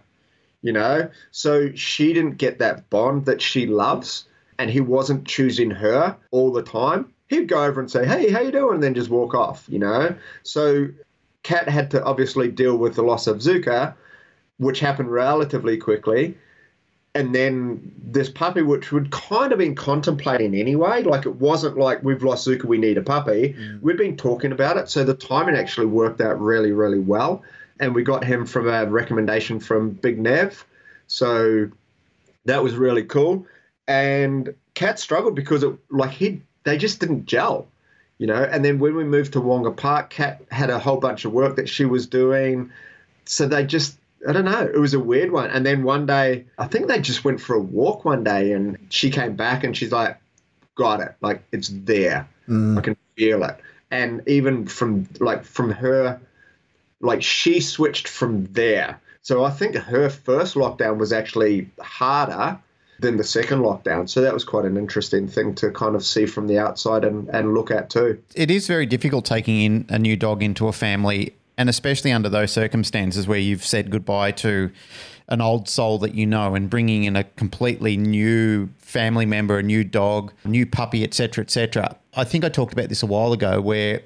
you know. So she didn't get that bond that she loves, and he wasn't choosing her all the time. He'd go over and say, "Hey, how you doing?" and then just walk off, you know. So Cat had to obviously deal with the loss of Zuka, which happened relatively quickly and then this puppy, which we'd kind of been contemplating anyway, like it wasn't like we've lost Zuka, we need a puppy. Mm. We'd been talking about it, so the timing actually worked out really, really well. And we got him from a recommendation from Big Nev, so that was really cool. And Cat struggled because it like he they just didn't gel, you know. And then when we moved to Wonga Park, Cat had a whole bunch of work that she was doing, so they just I don't know. It was a weird one. And then one day, I think they just went for a walk one day, and she came back and she's like, "Got it! Like it's there. Mm. I can feel it." And even from like from her, like she switched from there. So I think her first lockdown was actually harder than the second lockdown. So that was quite an interesting thing to kind of see from the outside and, and look at too. it is very difficult taking in a new dog into a family, and especially under those circumstances where you've said goodbye to an old soul that you know and bringing in a completely new family member, a new dog, new puppy, etc., etc. I think I talked about this a while ago where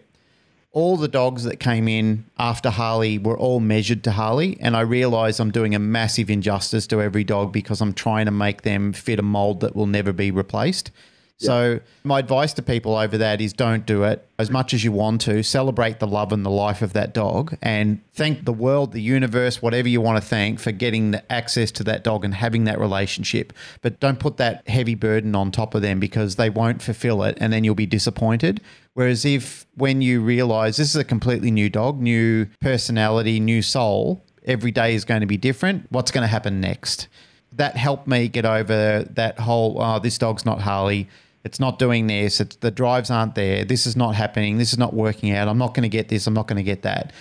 all the dogs that came in after Harley were all measured to Harley, and I realize I'm doing a massive injustice to every dog because I'm trying to make them fit a mold that will never be replaced. So, my advice to people over that is don't do it as much as you want to. Celebrate the love and the life of that dog and thank the world, the universe, whatever you want to thank for getting the access to that dog and having that relationship. But don't put that heavy burden on top of them because they won't fulfill it and then you'll be disappointed. Whereas if when you realize this is a completely new dog, new personality, new soul, every day is going to be different, what's going to happen next? That helped me get over that whole, oh, this dog's not Harley it's not doing this. It's, the drives aren't there. This is not happening. This is not working out. I'm not going to get this. I'm not going to get that.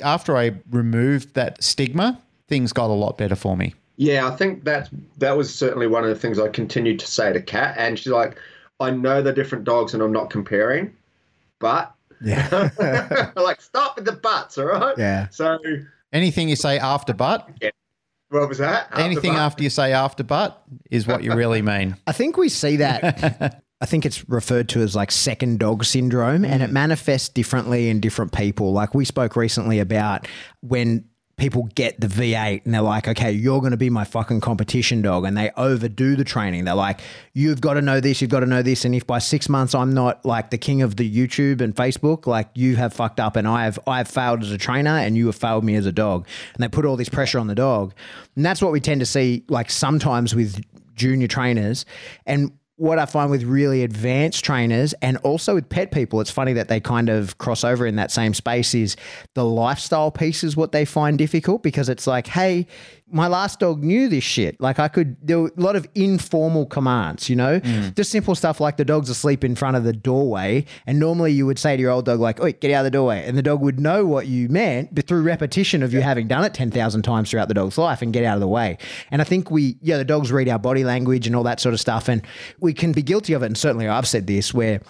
After I removed that stigma, things got a lot better for me. Yeah, I think that that was certainly one of the things I continued to say to Kat, and she's like, "I know the different dogs, and I'm not comparing, but Yeah. like stop with the buts, all right? Yeah. So Anything you say after but, what was that? anything butt? after you say after but is what you really mean. I think we see that. I think it's referred to as like second dog syndrome, and it mm. manifests differently in different people. Like we spoke recently about when people get the V8 and they're like, okay, you're going to be my fucking competition dog. And they overdo the training. They're like, you've got to know this, you've got to know this. And if by six months I'm not like the king of the YouTube and Facebook, like you have fucked up and I have, I have failed as a trainer and you have failed me as a dog. And they put all this pressure on the dog. And that's what we tend to see like sometimes with junior trainers. And what I find with really advanced trainers and also with pet people, it's funny that they kind of cross over in that same space is the lifestyle piece is what they find difficult because it's like, hey, my last dog knew this shit. Like I could, there were a lot of informal commands, you know, mm. just simple stuff like the dog's asleep in front of the doorway. And normally you would say to your old dog, like, oi, get out of the doorway. And the dog would know what you meant, but through repetition of you having done it 10,000 times throughout the dog's life and get out of the way. And I think we, yeah, the dogs read our body language and all that sort of stuff. And we can be guilty of it. And certainly I've said this where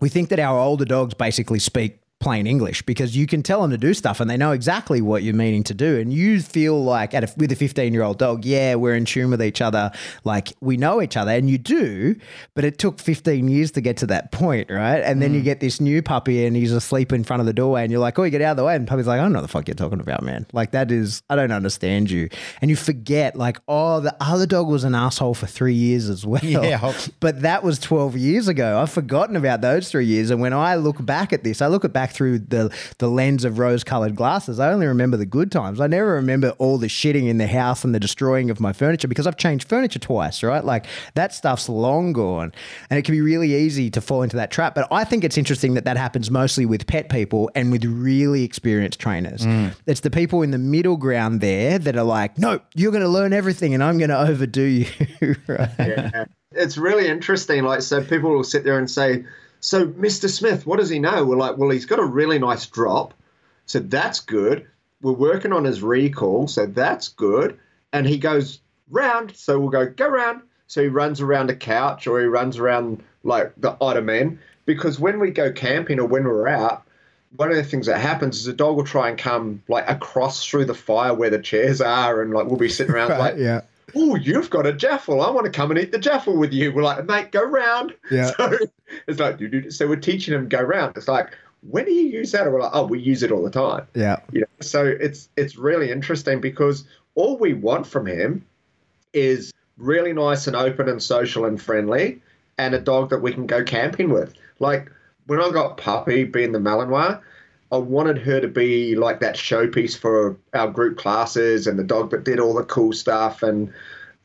we think that our older dogs basically speak plain English because you can tell them to do stuff and they know exactly what you're meaning to do. And you feel like at a, with a 15 year old dog, yeah, we're in tune with each other. Like we know each other and you do, but it took 15 years to get to that point, right? And then you mm. get this new puppy and he's asleep in front of the doorway and you're like, oh, you get out of the way. And puppy's like, I don't know what the fuck you're talking about, man. Like that is, I don't understand you. And you forget like, oh, the other dog was an asshole for three years as well. Yeah. But that was 12 years ago. I've forgotten about those three years. And when I look back at this, I look at back through the, the lens of rose colored glasses. I only remember the good times. I never remember all the shitting in the house and the destroying of my furniture because I've changed furniture twice, right? Like that stuff's long gone. And it can be really easy to fall into that trap. But I think it's interesting that that happens mostly with pet people and with really experienced trainers. Mm. It's the people in the middle ground there that are like, no, you're going to learn everything and I'm going to overdo you. right? Yeah. It's really interesting. Like, so people will sit there and say, So, Mr. Smith, what does he know? We're like, Well, he's got a really nice drop. So that's good. We're working on his recall. So that's good. And he goes round. So we'll go, Go round. So he runs around a couch or he runs around like the ottoman. Because when we go camping or when we're out, one of the things that happens is the dog will try and come like across through the fire where the chairs are, and like we'll be sitting around like, yeah. Oh, you've got a jaffle. I want to come and eat the jaffle with you. We're like, mate, go round. Yeah. So it's like, do, do, so we're teaching them go round. It's like, when do you use that? And we're like, oh, we use it all the time. Yeah. You know, so it's it's really interesting because all we want from him is really nice and open and social and friendly, and a dog that we can go camping with. Like when I got Puppy, being the Malinois, I wanted her to be like that showpiece for our group classes and the dog that did all the cool stuff and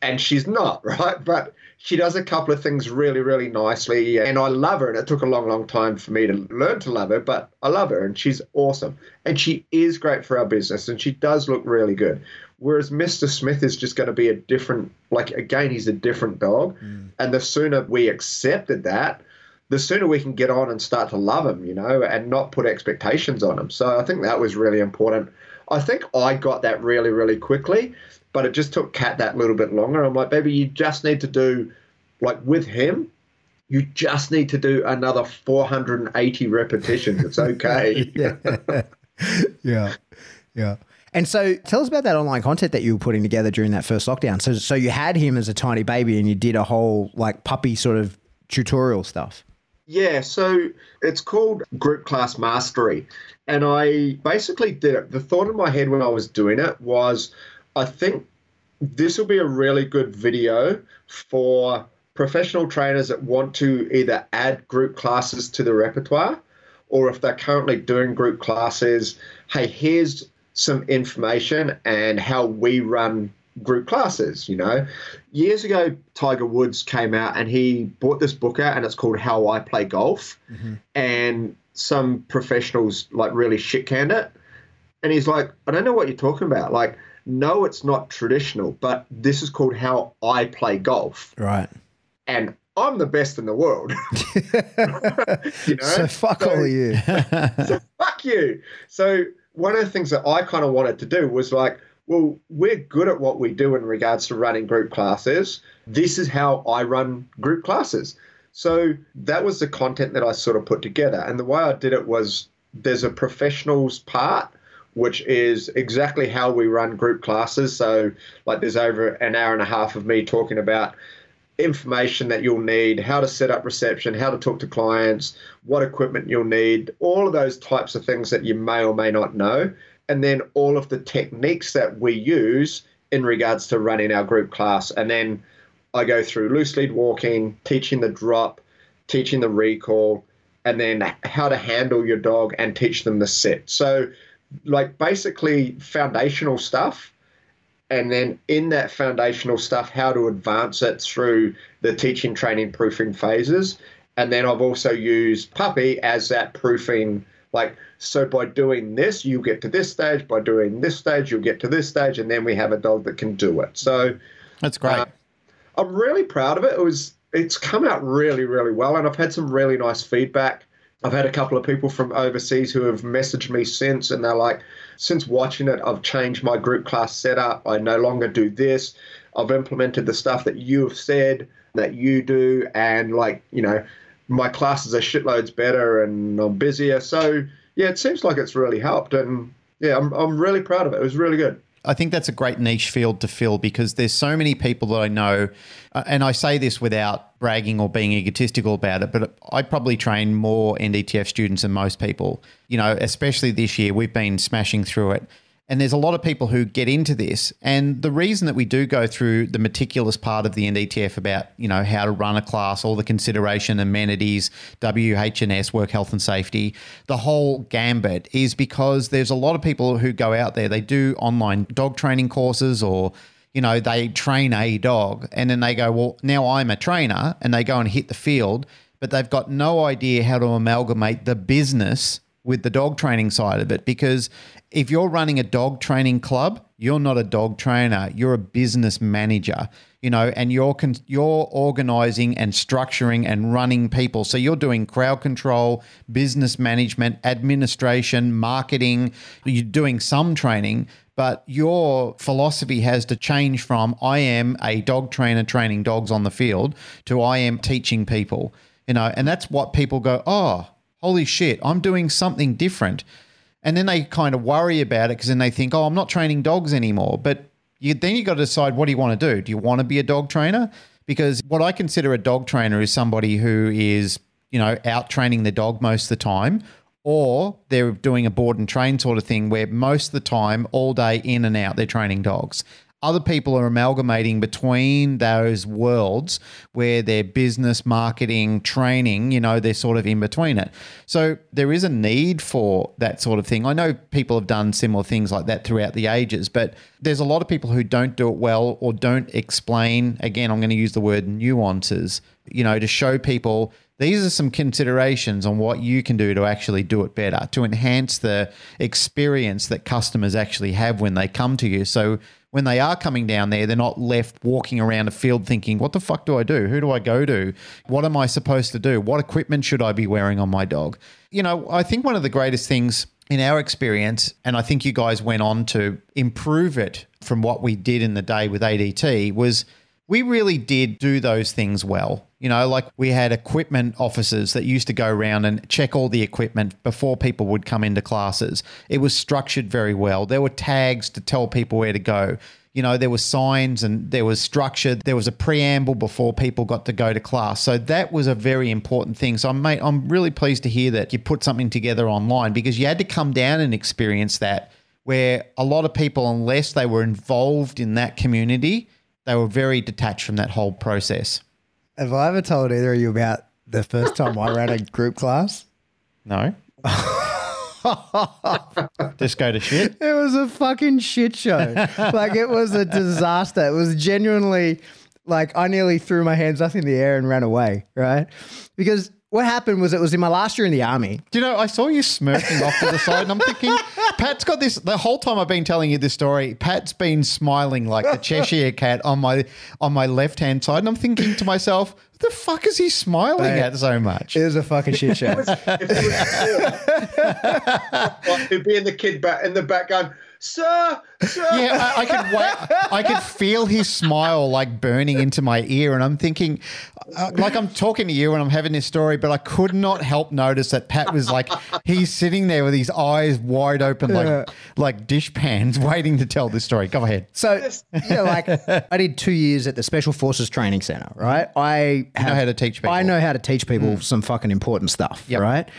and she's not right? But she does a couple of things really really nicely and i love her and it took a long long time for me to learn to love her but i love her and she's awesome. And she is great for our business and she does look really good. Whereas mr smith is just going to be a different like again he's a different dog. Mm. And the sooner we accepted that the sooner we can get on and start to love him, you know, and not put expectations on him. So I think that was really important. I think I got that really, really quickly, but it just took Kat that little bit longer. I'm like, baby, you just need to do, like with him, you just need to do another 480 repetitions. It's okay. yeah. yeah. Yeah. And so tell us about that online content that you were putting together during that first lockdown. So so you had him as a tiny baby and you did a whole like puppy sort of tutorial stuff. Yeah, so it's called Group Class Mastery. And I basically did it. The thought in my head when I was doing it was I think this will be a really good video for professional trainers that want to either add group classes to the repertoire or if they're currently doing group classes, hey, here's some information and how we run group classes, you know. Years ago, Tiger Woods came out and he bought this book out and it's called How I Play Golf. Mm-hmm. And some professionals like really shit canned it. And he's like, I don't know what you're talking about. Like, no, it's not traditional, but this is called How I Play Golf. Right. And I'm the best in the world. you know? So fuck so, all of you. so fuck you. So one of the things that I kind of wanted to do was like, well, we're good at what we do in regards to running group classes. This is how I run group classes. So that was the content that I sort of put together. And the way I did it was there's a professionals part, which is exactly how we run group classes. So, like, there's over an hour and a half of me talking about information that you'll need, how to set up reception, how to talk to clients, what equipment you'll need, all of those types of things that you may or may not know and then all of the techniques that we use in regards to running our group class. And then I go through loose lead walking, teaching the drop, teaching the recall, and then how to handle your dog and teach them the sit. So, like basically foundational stuff. And then in that foundational stuff, how to advance it through the teaching, training, proofing phases. And then I've also used Puppy as that proofing like, so by doing this, you get to this stage. By doing this stage, you'll get to this stage, and then we have a dog that can do it. So that's great. Uh, I'm really proud of it. It was it's come out really, really well, and I've had some really nice feedback. I've had a couple of people from overseas who have messaged me since, and they're like, since watching it, I've changed my group class setup. I no longer do this. I've implemented the stuff that you have said that you do, and like, you know, my classes are shitloads better and I'm busier. So yeah, it seems like it's really helped, and yeah, I'm I'm really proud of it. It was really good. I think that's a great niche field to fill because there's so many people that I know, uh, and I say this without bragging or being egotistical about it, but I probably train more NDTF students than most people. You know, especially this year, we've been smashing through it. And there's a lot of people who get into this. And the reason that we do go through the meticulous part of the NDTF about, you know, how to run a class, all the consideration, amenities, WHS, work health and safety, the whole gambit is because there's a lot of people who go out there, they do online dog training courses or you know, they train a dog and then they go, well, now I'm a trainer and they go and hit the field, but they've got no idea how to amalgamate the business with the dog training side of it because if you're running a dog training club, you're not a dog trainer, you're a business manager, you know, and you're con- you're organizing and structuring and running people. So you're doing crowd control, business management, administration, marketing, you're doing some training, but your philosophy has to change from I am a dog trainer training dogs on the field to I am teaching people, you know, and that's what people go, "Oh, holy shit, I'm doing something different." And then they kind of worry about it because then they think, oh, I'm not training dogs anymore. But you, then you got to decide what do you want to do? Do you want to be a dog trainer? Because what I consider a dog trainer is somebody who is, you know, out training the dog most of the time, or they're doing a board and train sort of thing where most of the time, all day in and out, they're training dogs. Other people are amalgamating between those worlds where their business, marketing, training, you know, they're sort of in between it. So there is a need for that sort of thing. I know people have done similar things like that throughout the ages, but there's a lot of people who don't do it well or don't explain. Again, I'm going to use the word nuances, you know, to show people these are some considerations on what you can do to actually do it better, to enhance the experience that customers actually have when they come to you. So when they are coming down there, they're not left walking around a field thinking, what the fuck do I do? Who do I go to? What am I supposed to do? What equipment should I be wearing on my dog? You know, I think one of the greatest things in our experience, and I think you guys went on to improve it from what we did in the day with ADT, was we really did do those things well. You know, like we had equipment officers that used to go around and check all the equipment before people would come into classes. It was structured very well. There were tags to tell people where to go. You know, there were signs and there was structure. There was a preamble before people got to go to class. So that was a very important thing. So, mate, I'm really pleased to hear that you put something together online because you had to come down and experience that where a lot of people, unless they were involved in that community, they were very detached from that whole process. Have I ever told either of you about the first time I ran a group class? No. Just go to shit. It was a fucking shit show. like it was a disaster. It was genuinely like I nearly threw my hands up in the air and ran away, right? Because what happened was it was in my last year in the army. Do you know, I saw you smirking off to the side, and I'm thinking, Pat's got this. The whole time I've been telling you this story, Pat's been smiling like the Cheshire cat on my on my left hand side, and I'm thinking to myself, the fuck is he smiling Mate, at so much? It was a fucking shit show. If it was He'd be in the kid back in the back going, "Sir, sir." Yeah, I, I could wait. I could feel his smile like burning into my ear, and I'm thinking, uh, like I'm talking to you and I'm having this story, but I could not help notice that Pat was like, he's sitting there with his eyes wide open, like like dish pans, waiting to tell this story. Go ahead. So yeah, like I did two years at the Special Forces Training Center, right? I know how to teach people. I know how to teach people some fucking important stuff, Yep. right?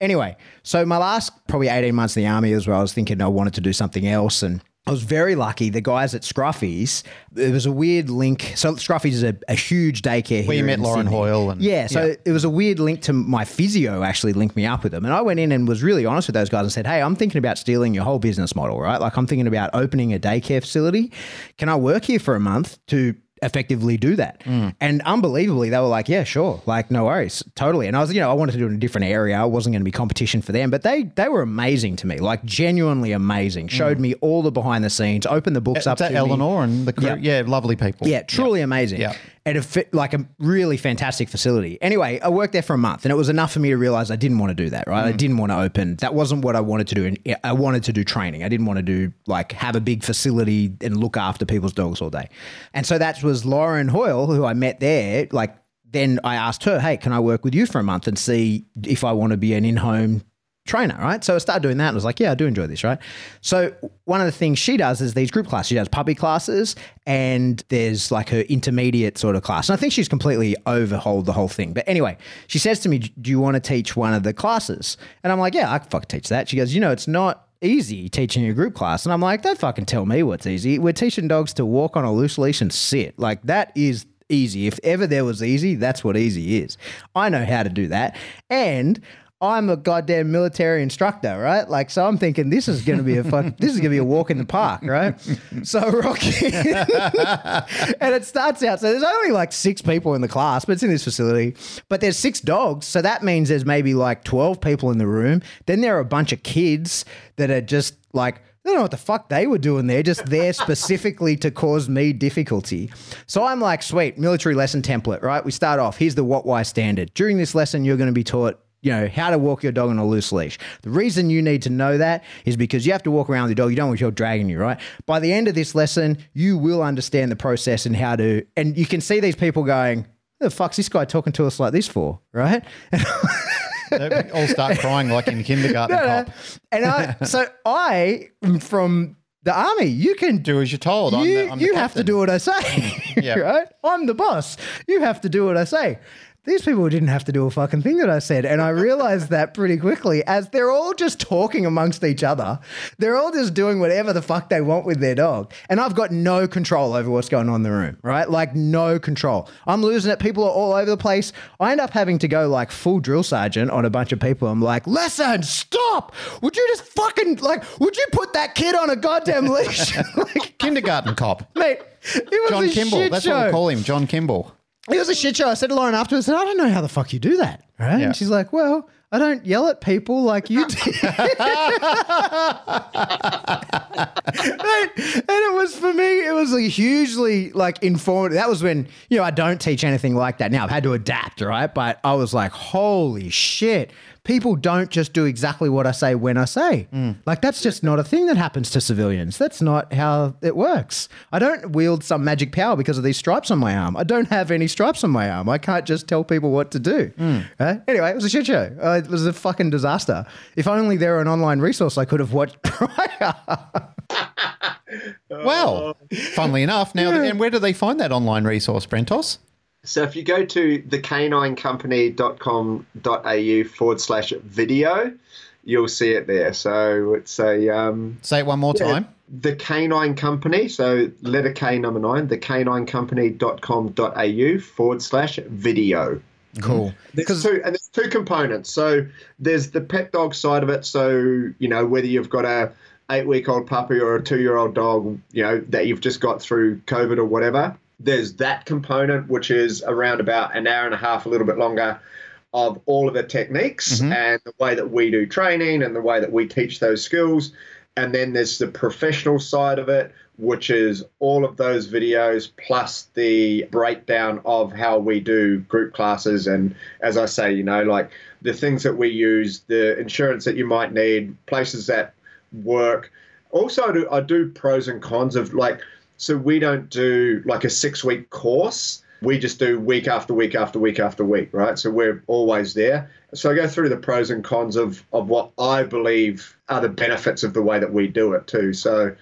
Anyway, so my last probably 18 months in the army as well, I was thinking I wanted to do something else and I was very lucky. The guys at Scruffy's, it was a weird link. So Scruffy's is a, a huge daycare Where you met Lauren Sydney. Hoyle and- yeah, so yeah. it was a weird link to my physio actually linked me up with them. And I went in and was really honest with those guys and said, Hey, I'm thinking about stealing your whole business model, right? Like I'm thinking about opening a daycare facility. Can I work here for a month to effectively do that? Mm. And unbelievably, they were like, Yeah, sure. Like, no worries. Totally. And I was, you know, I wanted to do it in a different area. I wasn't going to be competition for them, but they they were amazing to me, like genuinely amazing. Showed me all the behind the scenes, opened the books up It's at to me. Eleanor and the crew. Yeah. Yeah, lovely people. Yeah, truly amazing. Yeah. A fit, like a really fantastic facility. Anyway, I worked there for a month and it was enough for me to realize I didn't want to do that, Mm. right? I didn't want to open. That wasn't what I wanted to do. And I wanted to do training. I didn't want to do like have a big facility and look after people's dogs all day. And so that was Lauren Hoyle, who I met there. Like, then I asked her, hey, can I work with you for a month and see if I want to be an in home trainer, right? So I started doing that and I was like, yeah, I do enjoy this, right? So one of the things she does is these group classes. She does puppy classes and there's like her intermediate sort of class. And I think she's completely overhauled the whole thing. But anyway, she says to me, do you want to teach one of the classes? And I'm like, yeah, I can fucking teach that. She goes, you know, it's not easy teaching a group class. And I'm like, don't fucking tell me what's easy. We're teaching dogs to walk on a loose leash and sit. Like that is easy. If ever there was easy, that's what easy is. I know how to do that. And I'm a goddamn military instructor, right? Like, so I'm thinking this is going to be a fuck, this is going to be a walk in the park, right? So Rocky, and it starts out. So there's only like six people in the class, but it's in this facility. But there's six dogs, so that means there's maybe like twelve people in the room. Then there are a bunch of kids that are just like. I don't know what the fuck they were doing there, just there specifically to cause me difficulty. So I'm like, sweet, military lesson template, right? We start off. Here's the what, why standard. During this lesson, you're going to be taught you know, how to walk your dog on a loose leash. The reason you need to know that is because you have to walk around with your dog. You don't want your dog dragging you, right? By the end of this lesson, you will understand the process and how to, and you can see these people going, "Who the fuck's this guy talking to us like this for, right? They all start crying like in kindergarten. Cop. and I, so I, am from the army, you can Do as you're told. I'm you, the, I'm the you have to do what I say, Yeah. right? I'm the boss. You have to do what I say. These people didn't have to do a fucking thing that I said. And I realized that pretty quickly as they're all just talking amongst each other. They're all just doing whatever the fuck they want with their dog. And I've got no control over what's going on in the room, right? Like, no control. I'm losing it. People are all over the place. I end up having to go like full drill sergeant on a bunch of people. I'm like, listen, stop. Would you just fucking, like, would you put that kid on a goddamn leash? like, kindergarten cop. mate, it was John Kimble. shit That's show. what we call him, John Kimble. It was a shit show. I said to Lauren afterwards, I I don't know how the fuck you do that. Right? Yeah. And she's like, Well, I don't yell at people like you do. Mate, and it was for me, it was was a hugely like informative. That was when you know I don't teach anything like that now. I've had to adapt, right? But I was like, holy shit! People don't just do exactly what I say when I say. Mm. Like that's just not a thing that happens to civilians. That's not how it works. I don't wield some magic power because of these stripes on my arm. I don't have any stripes on my arm. I can't just tell people what to do. Right? Anyway, it was a shit show. Uh, it was a fucking disaster. If only there were an online resource I could have watched prior. Well, funnily enough, now and where do they find that online resource, Brentos? So if you go to thek9company.com.au forward slash video, you'll see it there. So it's a um, Say it one more time. the canine company. So letter K number nine, thek9company.com.au forward slash video. cool. There's two, and there's two components. So there's the pet dog side of it. So you know whether you've got a eight week old puppy or a two year old dog, you know that you've just got through COVID or whatever. There's that component which is around about an hour and a half, a little bit longer, of all of the techniques mm-hmm. and the way that we do training and the way that we teach those skills. And then there's the professional side of it, which is all of those videos plus the breakdown of how we do group classes. And as I say, you know, like the things that we use, the insurance that you might need, places that work. Also, I do, I do pros and cons of like, so we don't do like a six week course. We just do week after week after week after week, right? So we're always there. So I go through the pros and cons of, of what I believe are the benefits of the way that we do it too. So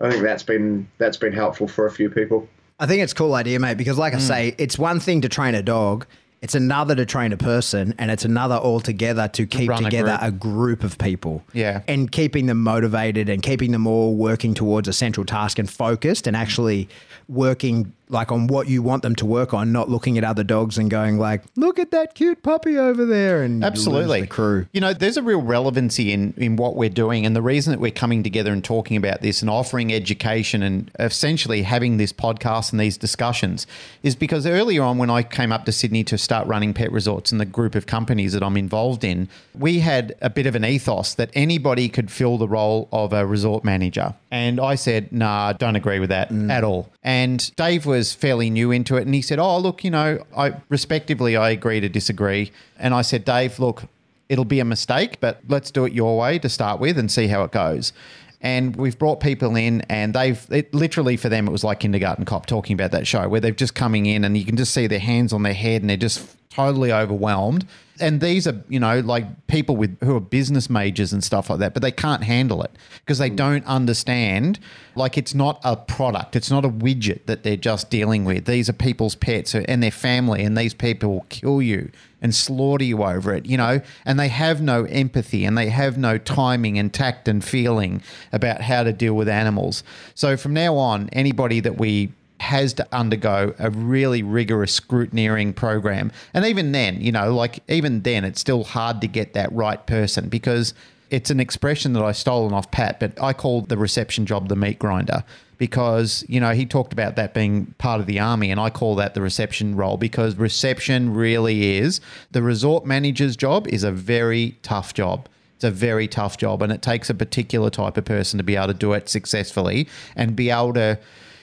I think that's been that's been helpful for a few people. I think it's a cool idea, mate, because like I mm. say, it's one thing to train a dog, it's another to train a person, and it's another altogether to keep run a together group. a group of people. Yeah. And keeping them motivated and keeping them all working towards a central task and focused and actually working like on what you want them to work on, not looking at other dogs and going like, look at that cute puppy over there and Absolutely. the crew. You know, there's a real relevancy in, in what we're doing. And the reason that we're coming together and talking about this and offering education and essentially having this podcast and these discussions is because earlier on, when I came up to Sydney to start running pet resorts and the group of companies that I'm involved in, we had a bit of an ethos that anybody could fill the role of a resort manager. And I said, nah, I don't agree with that mm. at all. And Dave was fairly new into it. And he said, oh, look, you know, I respectively, I agree to disagree. And I said, Dave, look, it'll be a mistake, but let's do it your way to start with and see how it goes. And we've brought people in, and they've it, literally for them, it was like kindergarten cop talking about that show where they've just coming in and you can just see their hands on their head and they're just totally overwhelmed. And these are, you know, like people with who are business majors and stuff like that, but they can't handle it because they mm. don't understand. Like it's not a product, it's not a widget that they're just dealing with. These are people's pets and their family, and these people will kill you and slaughter you over it, you know, and they have no empathy and they have no timing and tact and feeling about how to deal with animals. So from now on, anybody that we has to undergo a really rigorous scrutineering program. And even then, you know, like even then, it's still hard to get that right person because it's an expression that I stolen off Pat, but I call the reception job the meat grinder because, you know, he talked about that being part of the army, and I call that the reception role because reception really is the resort manager's job is a very tough job. It's a very tough job, and it takes a particular type of person to be able to do it successfully and be able to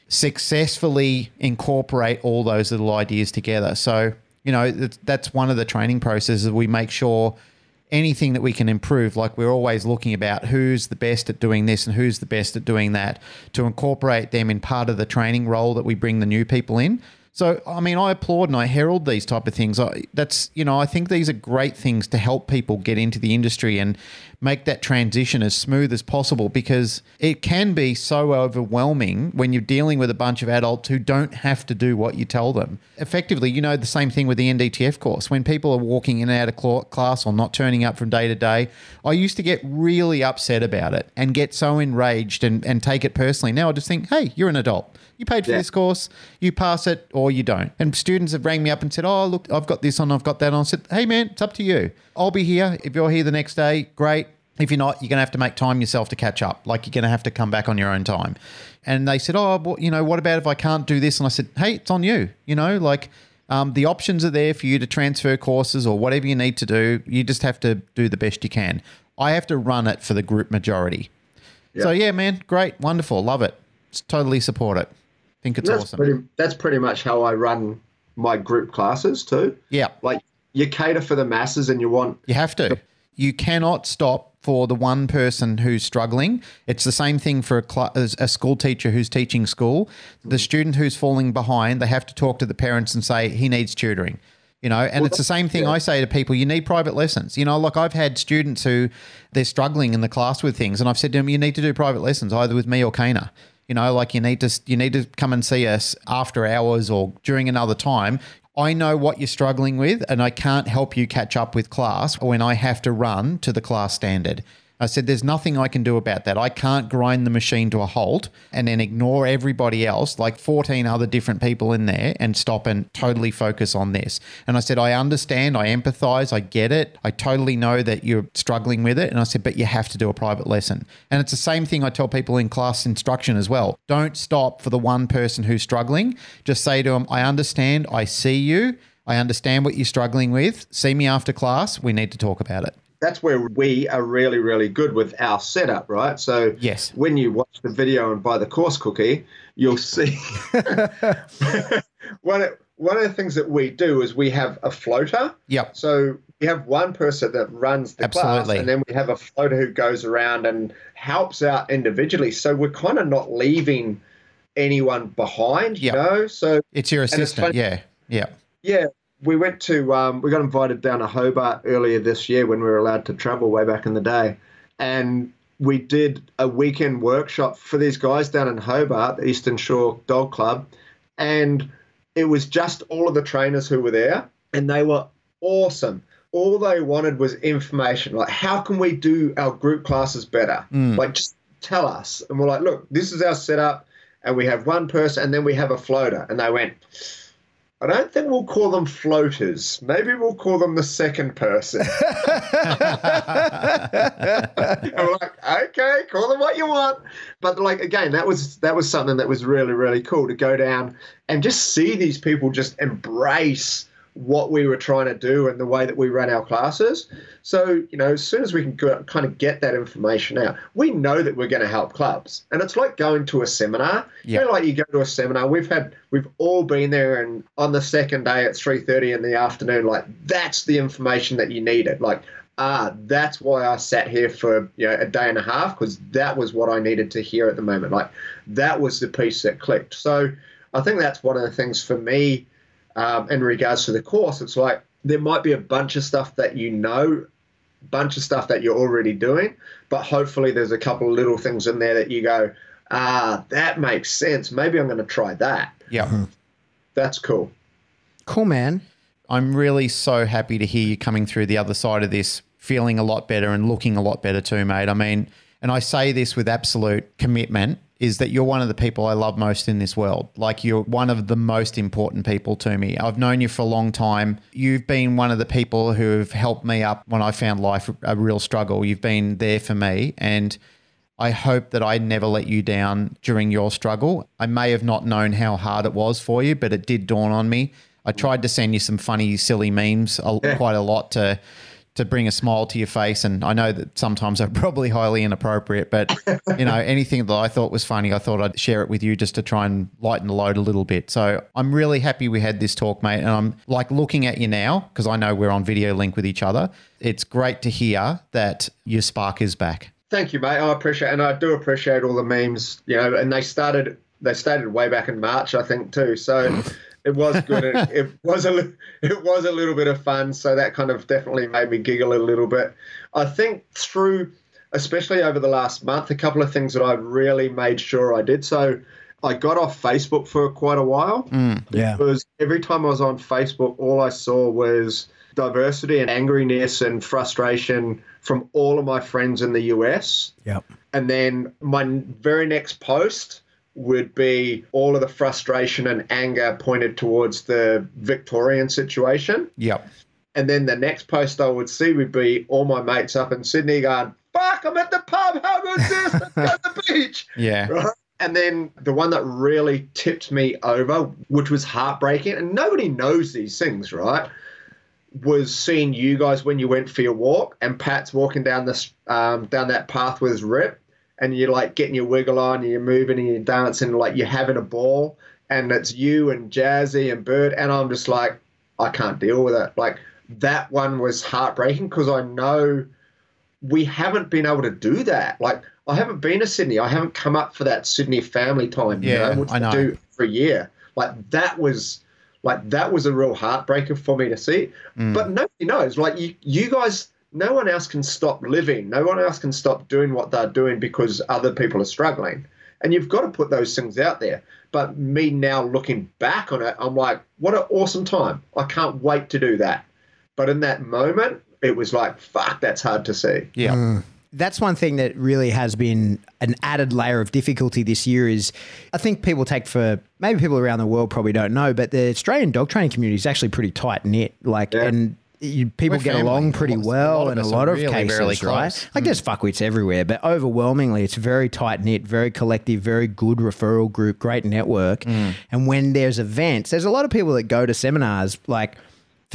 successfully incorporate all those little ideas together. So, you know, that's- one of the training processes. We make sure anything that we can improve, like we're always looking about who's the best at doing this and who's the best at doing that, to incorporate them in part of the training role that we bring the new people in. So, I mean, I applaud and I herald these type of things. I, that's, you know, I think these are great things to help people get into the industry and make that transition as smooth as possible because it can be so overwhelming when you're dealing with a bunch of adults who don't have to do what you tell them. Effectively, you know, the same thing with the NDTF course. When people are walking in and out of class or not turning up from day to day, I used to get really upset about it and get so enraged and, and take it personally. Now I just think, hey, you're an adult. You paid for Yeah. this course, you pass it or you don't. And students have rang me up and said, Oh, look, I've got this on, I've got that on. I said, Hey, man, it's up to you. I'll be here. If you're here the next day, great. If you're not, you're going to have to make time yourself to catch up. Like you're going to have to come back on your own time. And they said, Oh, well, you know, what about if I can't do this? And I said, Hey, it's on you. You know, like um, the options are there for you to transfer courses or whatever you need to do. You just have to do the best you can. I have to run it for the group majority. So, yeah, man, great, wonderful, love it. Totally support it. think it's that's awesome. pretty. That's pretty much how I run my group classes too. yeah. Like you cater for the masses, and you want You have to. You cannot stop for the one person who's struggling. It's the same thing for a, cl- as a school teacher who's teaching school. The student who's falling behind, they have to talk to the parents and say he needs tutoring. You know, and it's the same thing I say to people, you need private lessons. You know, like I've had students who they're struggling in the class with things and I've said to them, you need to do private lessons either with me or Kana. You know, like you need to you need to come and see us after hours or during another time. I know what you're struggling with, and I can't help you catch up with class when I have to run to the class standard. I said, There's nothing I can do about that. I can't grind the machine to a halt and then ignore everybody else, like 14 other different people in there, and stop and totally focus on this. And I said, I understand, I empathize, I get it. I totally know that you're struggling with it. And I said, But you have to do a private lesson. And it's the same thing I tell people in class instruction as well. Don't stop for the one person who's struggling. Just say to them, I understand, I see you. I understand what you're struggling with. See me after class. We need to talk about it. That's where we are really, really good with our setup, right? So Yes. when you watch the video and buy the course cookie, you'll see one of, one of the things that we do is we have a floater. Yep. So we have one person that runs the class, and then we have a floater who goes around and helps out individually. So we're kind of not leaving anyone behind, you know. So It's your assistant. Yeah. Yeah. yeah, we went to um, we got invited down to Hobart earlier this year when we were allowed to travel way back in the day, and we did a weekend workshop for these guys down in Hobart, the Eastern Shore Dog Club, and it was just all of the trainers who were there, and they were awesome. All they wanted was information, like how can we do our group classes better? Like just tell us, and we're like, look, this is our setup, and we have one person, and then we have a floater, and they went. I don't think we'll call them floaters. Maybe we'll call them the second person. we're like, okay, call them what you want. But like again, that was that was something that was really, really cool to go down and just see these people just embrace what we were trying to do and the way that we ran our classes. So, you know, as soon as we can go, kind of get that information out, we know that we're going to help clubs. And it's like going to a seminar. Yeah. You know, like you go to a seminar, we've had, we've all been there and on the second day at 3.30 in the afternoon, like that's the information that you needed. Like, ah, that's why I sat here for, you know, a day and a half because that was what I needed to hear at the moment. Like that was the piece that clicked. So I think that's one of the things for me um, in regards to the course. It's like there might be a bunch of stuff that you know, bunch of stuff that you're already doing, but hopefully there's a couple of little things in there that you go, ah, that makes sense. Maybe I'm going to try that. Yeah. That's cool. Cool, man. I'm really so happy to hear you coming through the other side of this, feeling a lot better and looking a lot better too, mate. I mean, and I say this with absolute commitment is that you're one of the people I love most in this world. Like you're one of the most important people to me. I've known you for a long time. You've been one of the people who have helped me up when I found life a real struggle. You've been there for me and I hope that I never let you down during your struggle. I may have not known how hard it was for you, but it did dawn on me. I tried to send you some funny, silly memes a, quite a lot to to bring a smile to your face, and I know that sometimes they're probably highly inappropriate, but you know anything that I thought was funny, I thought I'd share it with you just to try and lighten the load a little bit. So I'm really happy we had this talk, mate, and I'm like looking at you now because I know we're on video link with each other. It's great to hear that your spark is back. Thank you, mate. I appreciate, and I do appreciate all the memes. You know, and they started they started way back in March, I think, too. So it was good. it, it was a it was a little bit of fun. So that kind of definitely made me giggle a little bit. I think through, especially over the last month, a couple of things that I really made sure I did. So I got off Facebook for quite a while mm, Yeah. because every time I was on Facebook, all I saw was diversity and angriness and frustration from all of my friends in the US. Yep. And then my very next post would be all of the frustration and anger pointed towards the Victorian situation. Yep. And then the next post I would see would be all my mates up in Sydney going, Fuck, I'm at the pub. How good is this? Let's go to the beach. Yeah. Right? And then the one that really tipped me over, which was heartbreaking, and nobody knows these things, right? Was seeing you guys when you went for your walk, and Pat's walking down this um, down that path with rip, and you're like getting your wiggle on, and you're moving and you're dancing, like you're having a ball, and it's you and Jazzy and Bird, and I'm just like, I can't deal with it. Like that one was heartbreaking because I know we haven't been able to do that. Like I haven't been to Sydney. I haven't come up for that Sydney family time. You Yeah, know, which I know. do for a year. Like that was like that was a real heartbreaker for me to see. Mm. But nobody knows. Like you, you guys, no one else can stop living. No one else can stop doing what they're doing because other people are struggling. And you've got to put those things out there. But me now looking back on it, I'm like, what an awesome time. I can't wait to do that. But in that moment, it was like, fuck, that's hard to see. Yeah. Mm. that's one thing that really has been an added layer of difficulty this year is I think people take for maybe people around the world probably don't know, but the Australian dog training community is actually pretty tight knit. Like Yeah. and you, people We're get along pretty A lot- a well lot of in a lot of really, cases, right? close. Like there's fuckwits everywhere, but overwhelmingly it's very tight knit, very collective, very good referral group, great network. Mm. And when there's events, there's a lot of people that go to seminars like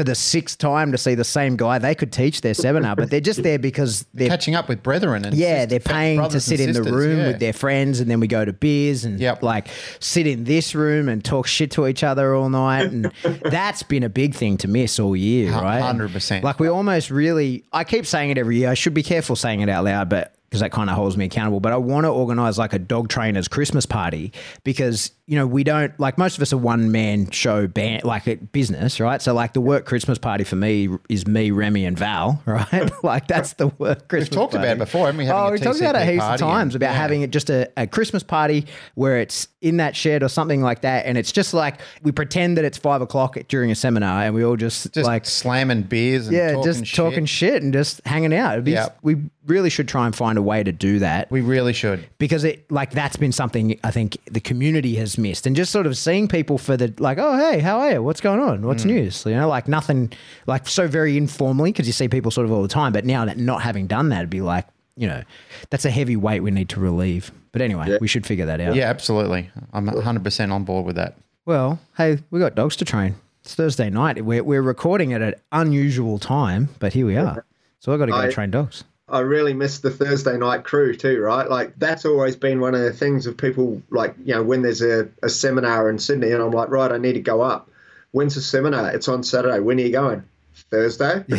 for the sixth time to see the same guy, they could teach their seminar, but they're just there because they're Catching up with brethren and yeah, they're paying to sit in the room yeah. with their friends, and then we go to beers and Yep. like sit in this room and talk shit to each other all night, and that's been a big thing to miss all year, right? 100%. Like we almost really, I keep saying it every year. I should be careful saying it out loud, but because that kind of holds me accountable. But I want to organize like a dog trainers Christmas party because you know we don't like most of us are one man show band like a business, right? So like the work Christmas party for me is me, Remy, and Val, right? like that's the work Christmas. We've talked about it before, haven't we, Oh, we talked about it heaps of party and- times about yeah. having it just a, a Christmas party where it's in that shed or something like that, and it's just like we pretend that it's five o'clock during a seminar, and we all just, Just like slamming beers and yeah, talking just shit. talking shit and just hanging out. It'd be, Yeah. We really should try and find a way to do that We really should. because it like that's been something I think the community has missed, and just sort of seeing people for the like, oh hey, how are you? What's going on? Mm. What's news? You know, like nothing, like so very informally because you see people sort of all the time. But now that not having done that, it'd be like, you know, that's a heavy weight we need to relieve. But anyway, we should figure that out. Yeah, absolutely. I'm 100% on board with that. Well, hey, we got dogs to train. It's Thursday night. We're, we're recording at an unusual time, but here we are. So I got to go I- train dogs. I really miss the Thursday night crew too, right? Like that's always been one of the things of people like, you know, when there's a, a seminar in Sydney and I'm like, right, I need to go up. When's the seminar? It's on Saturday. When are you going? Thursday.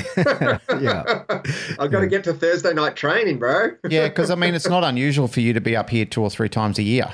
Yeah. I've got to get to Thursday night training, bro. Yeah, because I mean, it's not unusual for you to be up here two or three times a year.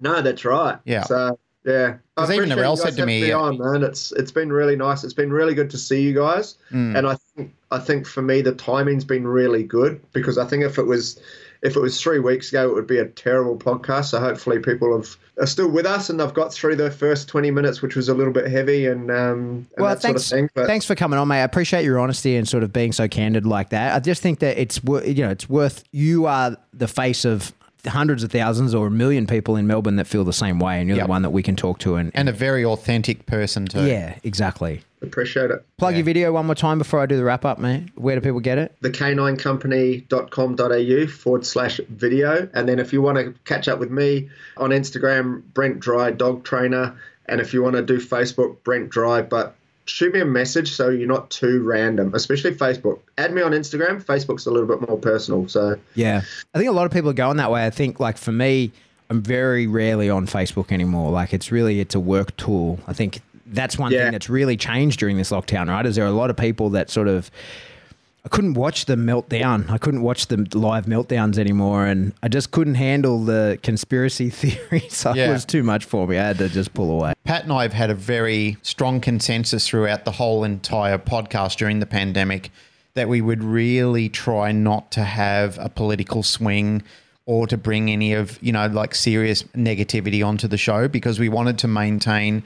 No, that's right. Yeah. So yeah, I 'Cause even Narelle you said to me, uh, on, man. It's it's been really nice. It's been really good to see you guys, Mm. and I think I think for me the timing's been really good because I think if it was if it was three weeks ago, it would be a terrible podcast. So hopefully people have are still with us and they've got through the first twenty minutes, which was a little bit heavy and um and Well, that thanks, sort of thing. But thanks for coming on, mate. I appreciate your honesty and sort of being so candid like that. I just think that it's you know it's worth. You are the face of hundreds of thousands or a million people in Melbourne that feel the same way, and you're Yep. the one that we can talk to. And, And a very authentic person, too. yeah, exactly. appreciate it. Plug your video one more time before I do the wrap up, mate. Where do people get it? the k9company.com.au forward slash video. And then if you want to catch up with me on Instagram, Brent Dry Dog Trainer. And if you want to do Facebook, Brent Dry, but shoot me a message so you're not too random, especially Facebook. Add me on Instagram. Facebook's a little bit more personal. So Yeah. I think a lot of people are going that way. I think like for me, I'm very rarely on Facebook anymore. Like it's really it's a work tool. I think that's one Yeah. thing that's really changed during this lockdown, right? Is there a lot of people that sort of I couldn't watch the meltdown. I couldn't watch the live meltdowns anymore and I just couldn't handle the conspiracy theories. So Yeah. it was too much for me. I had to just pull away. Pat and I have had a very strong consensus throughout the whole entire podcast during the pandemic that we would really try not to have a political swing or to bring any of, you know, like serious negativity onto the show because we wanted to maintain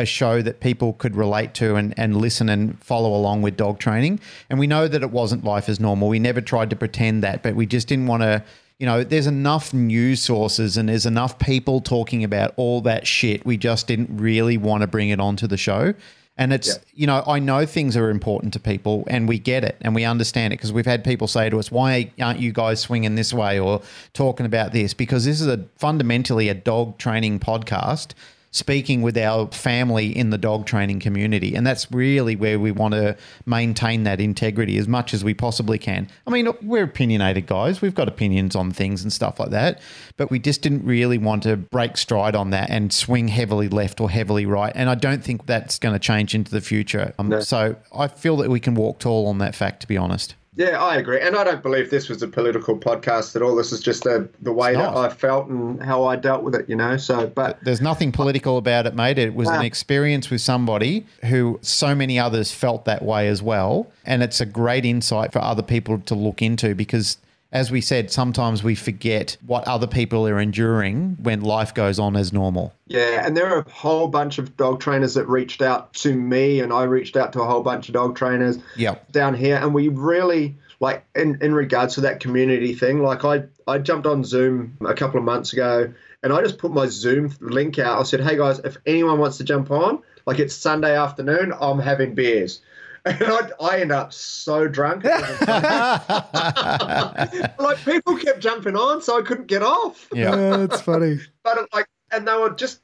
a show that people could relate to and, and listen and follow along with dog training. And we know that it wasn't life as normal. We never tried to pretend that, but we just didn't want to you know, there's enough news sources and there's enough people talking about all that shit. We just didn't really want to bring it onto the show. And it's, Yeah. you know, I know things are important to people and we get it and we understand it because we've had people say to us, why aren't you guys swinging this way or talking about this? Because this is a fundamentally a dog training podcast. Speaking with our family in the dog training community. And that's really where we want to maintain that integrity as much as we possibly can. I mean, we're opinionated guys, we've got opinions on things and stuff like that, but we just didn't really want to break stride on that and swing heavily left or heavily right. And I don't think that's going to change into the future. Um, So I feel that we can walk tall on that fact, to be honest. Yeah, I agree, and I don't believe this was a political podcast at all. This is just a, the way that. I felt and how I dealt with it, you know. So, but There's nothing political about it, mate. It was an ah. experience with somebody who so many others felt that way as well. And it's a great insight for other people to look into because, as we said, sometimes we forget what other people are enduring when life goes on as normal. Yeah, and there are a whole bunch of dog trainers that reached out to me, and I reached out to a whole bunch of dog trainers Yep. down here, and we really like in in regards to that community thing. Like I I jumped on Zoom a couple of months ago, and I just put my Zoom link out. I said, "Hey guys, if anyone wants to jump on, like it's Sunday afternoon, I'm having beers." And I, I end up so drunk. like people kept jumping on, so I couldn't get off Yeah. that's funny. but it, like, and they were just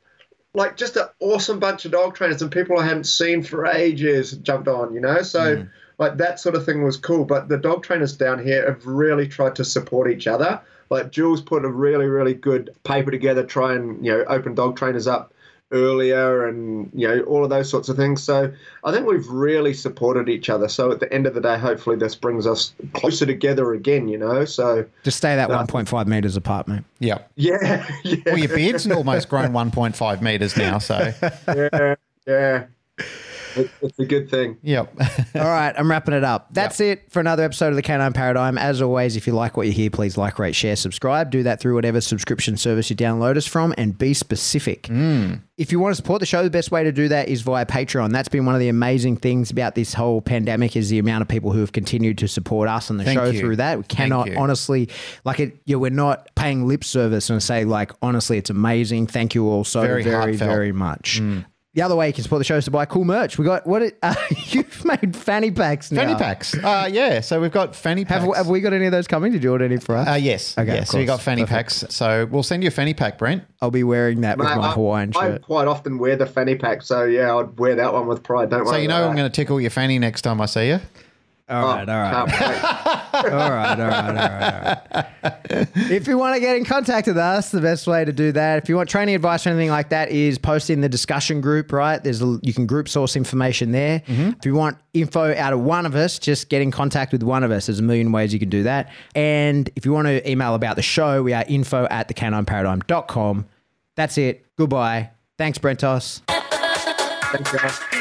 like just an awesome bunch of dog trainers and people I hadn't seen for ages jumped on, you know. So mm. like that sort of thing was cool. But the dog trainers down here have really tried to support each other. Like Jules put a really really good paper together, try and you know open dog trainers up earlier and you know all of those sorts of things so i think we've really supported each other so at the end of the day hopefully this brings us closer together again you know so Just stay that 1.5 meters apart, mate. Yeah. yeah yeah Well, your beard's almost grown 1.5 meters now. So, yeah, yeah. It's, it's a good thing. yep. All right, I'm wrapping it up. That's it for another episode of the Canine Paradigm. As always, if you like what you hear, please like, rate, share, subscribe. Do that through whatever subscription service you download us from and be specific. Mm. If you want to support the show, the best way to do that is via Patreon. That's been one of the amazing things about this whole pandemic is the amount of people who have continued to support us and the Thank show you. through that. We cannot honestly, like it, yeah, we're not paying lip service and say like, honestly, it's amazing. Thank you all so Very very, very much. Mm. The other way you can support the show is to buy cool merch. We got what it, uh, you've made fanny packs now. fanny packs. Uh, yeah. So we've got fanny packs. Have, have we got any of those coming? Did you order any for us? uh, yes. Okay, yes. of So you got fanny Perfect. packs. So we'll send you a fanny pack, Brent. I'll be wearing that with my I- Hawaiian I, shirt. I quite often wear the fanny pack, so yeah, I'd wear that one with pride. Don't worry. So you know about I'm going to tickle your fanny next time I see you. All Oh, all, right. all right. all right, all right, all right, all right. If you want to get in contact with us, the best way to do that, if you want training advice or anything like that, is post in the discussion group. Right, there's a, you can group source information there. Mm-hmm. If you want info out of one of us, just get in contact with one of us. There's a million ways you can do that. And if you want to email about the show, we are info at thecanineparadigm.com. That's it. Goodbye. Thanks, Brentos. Thank you.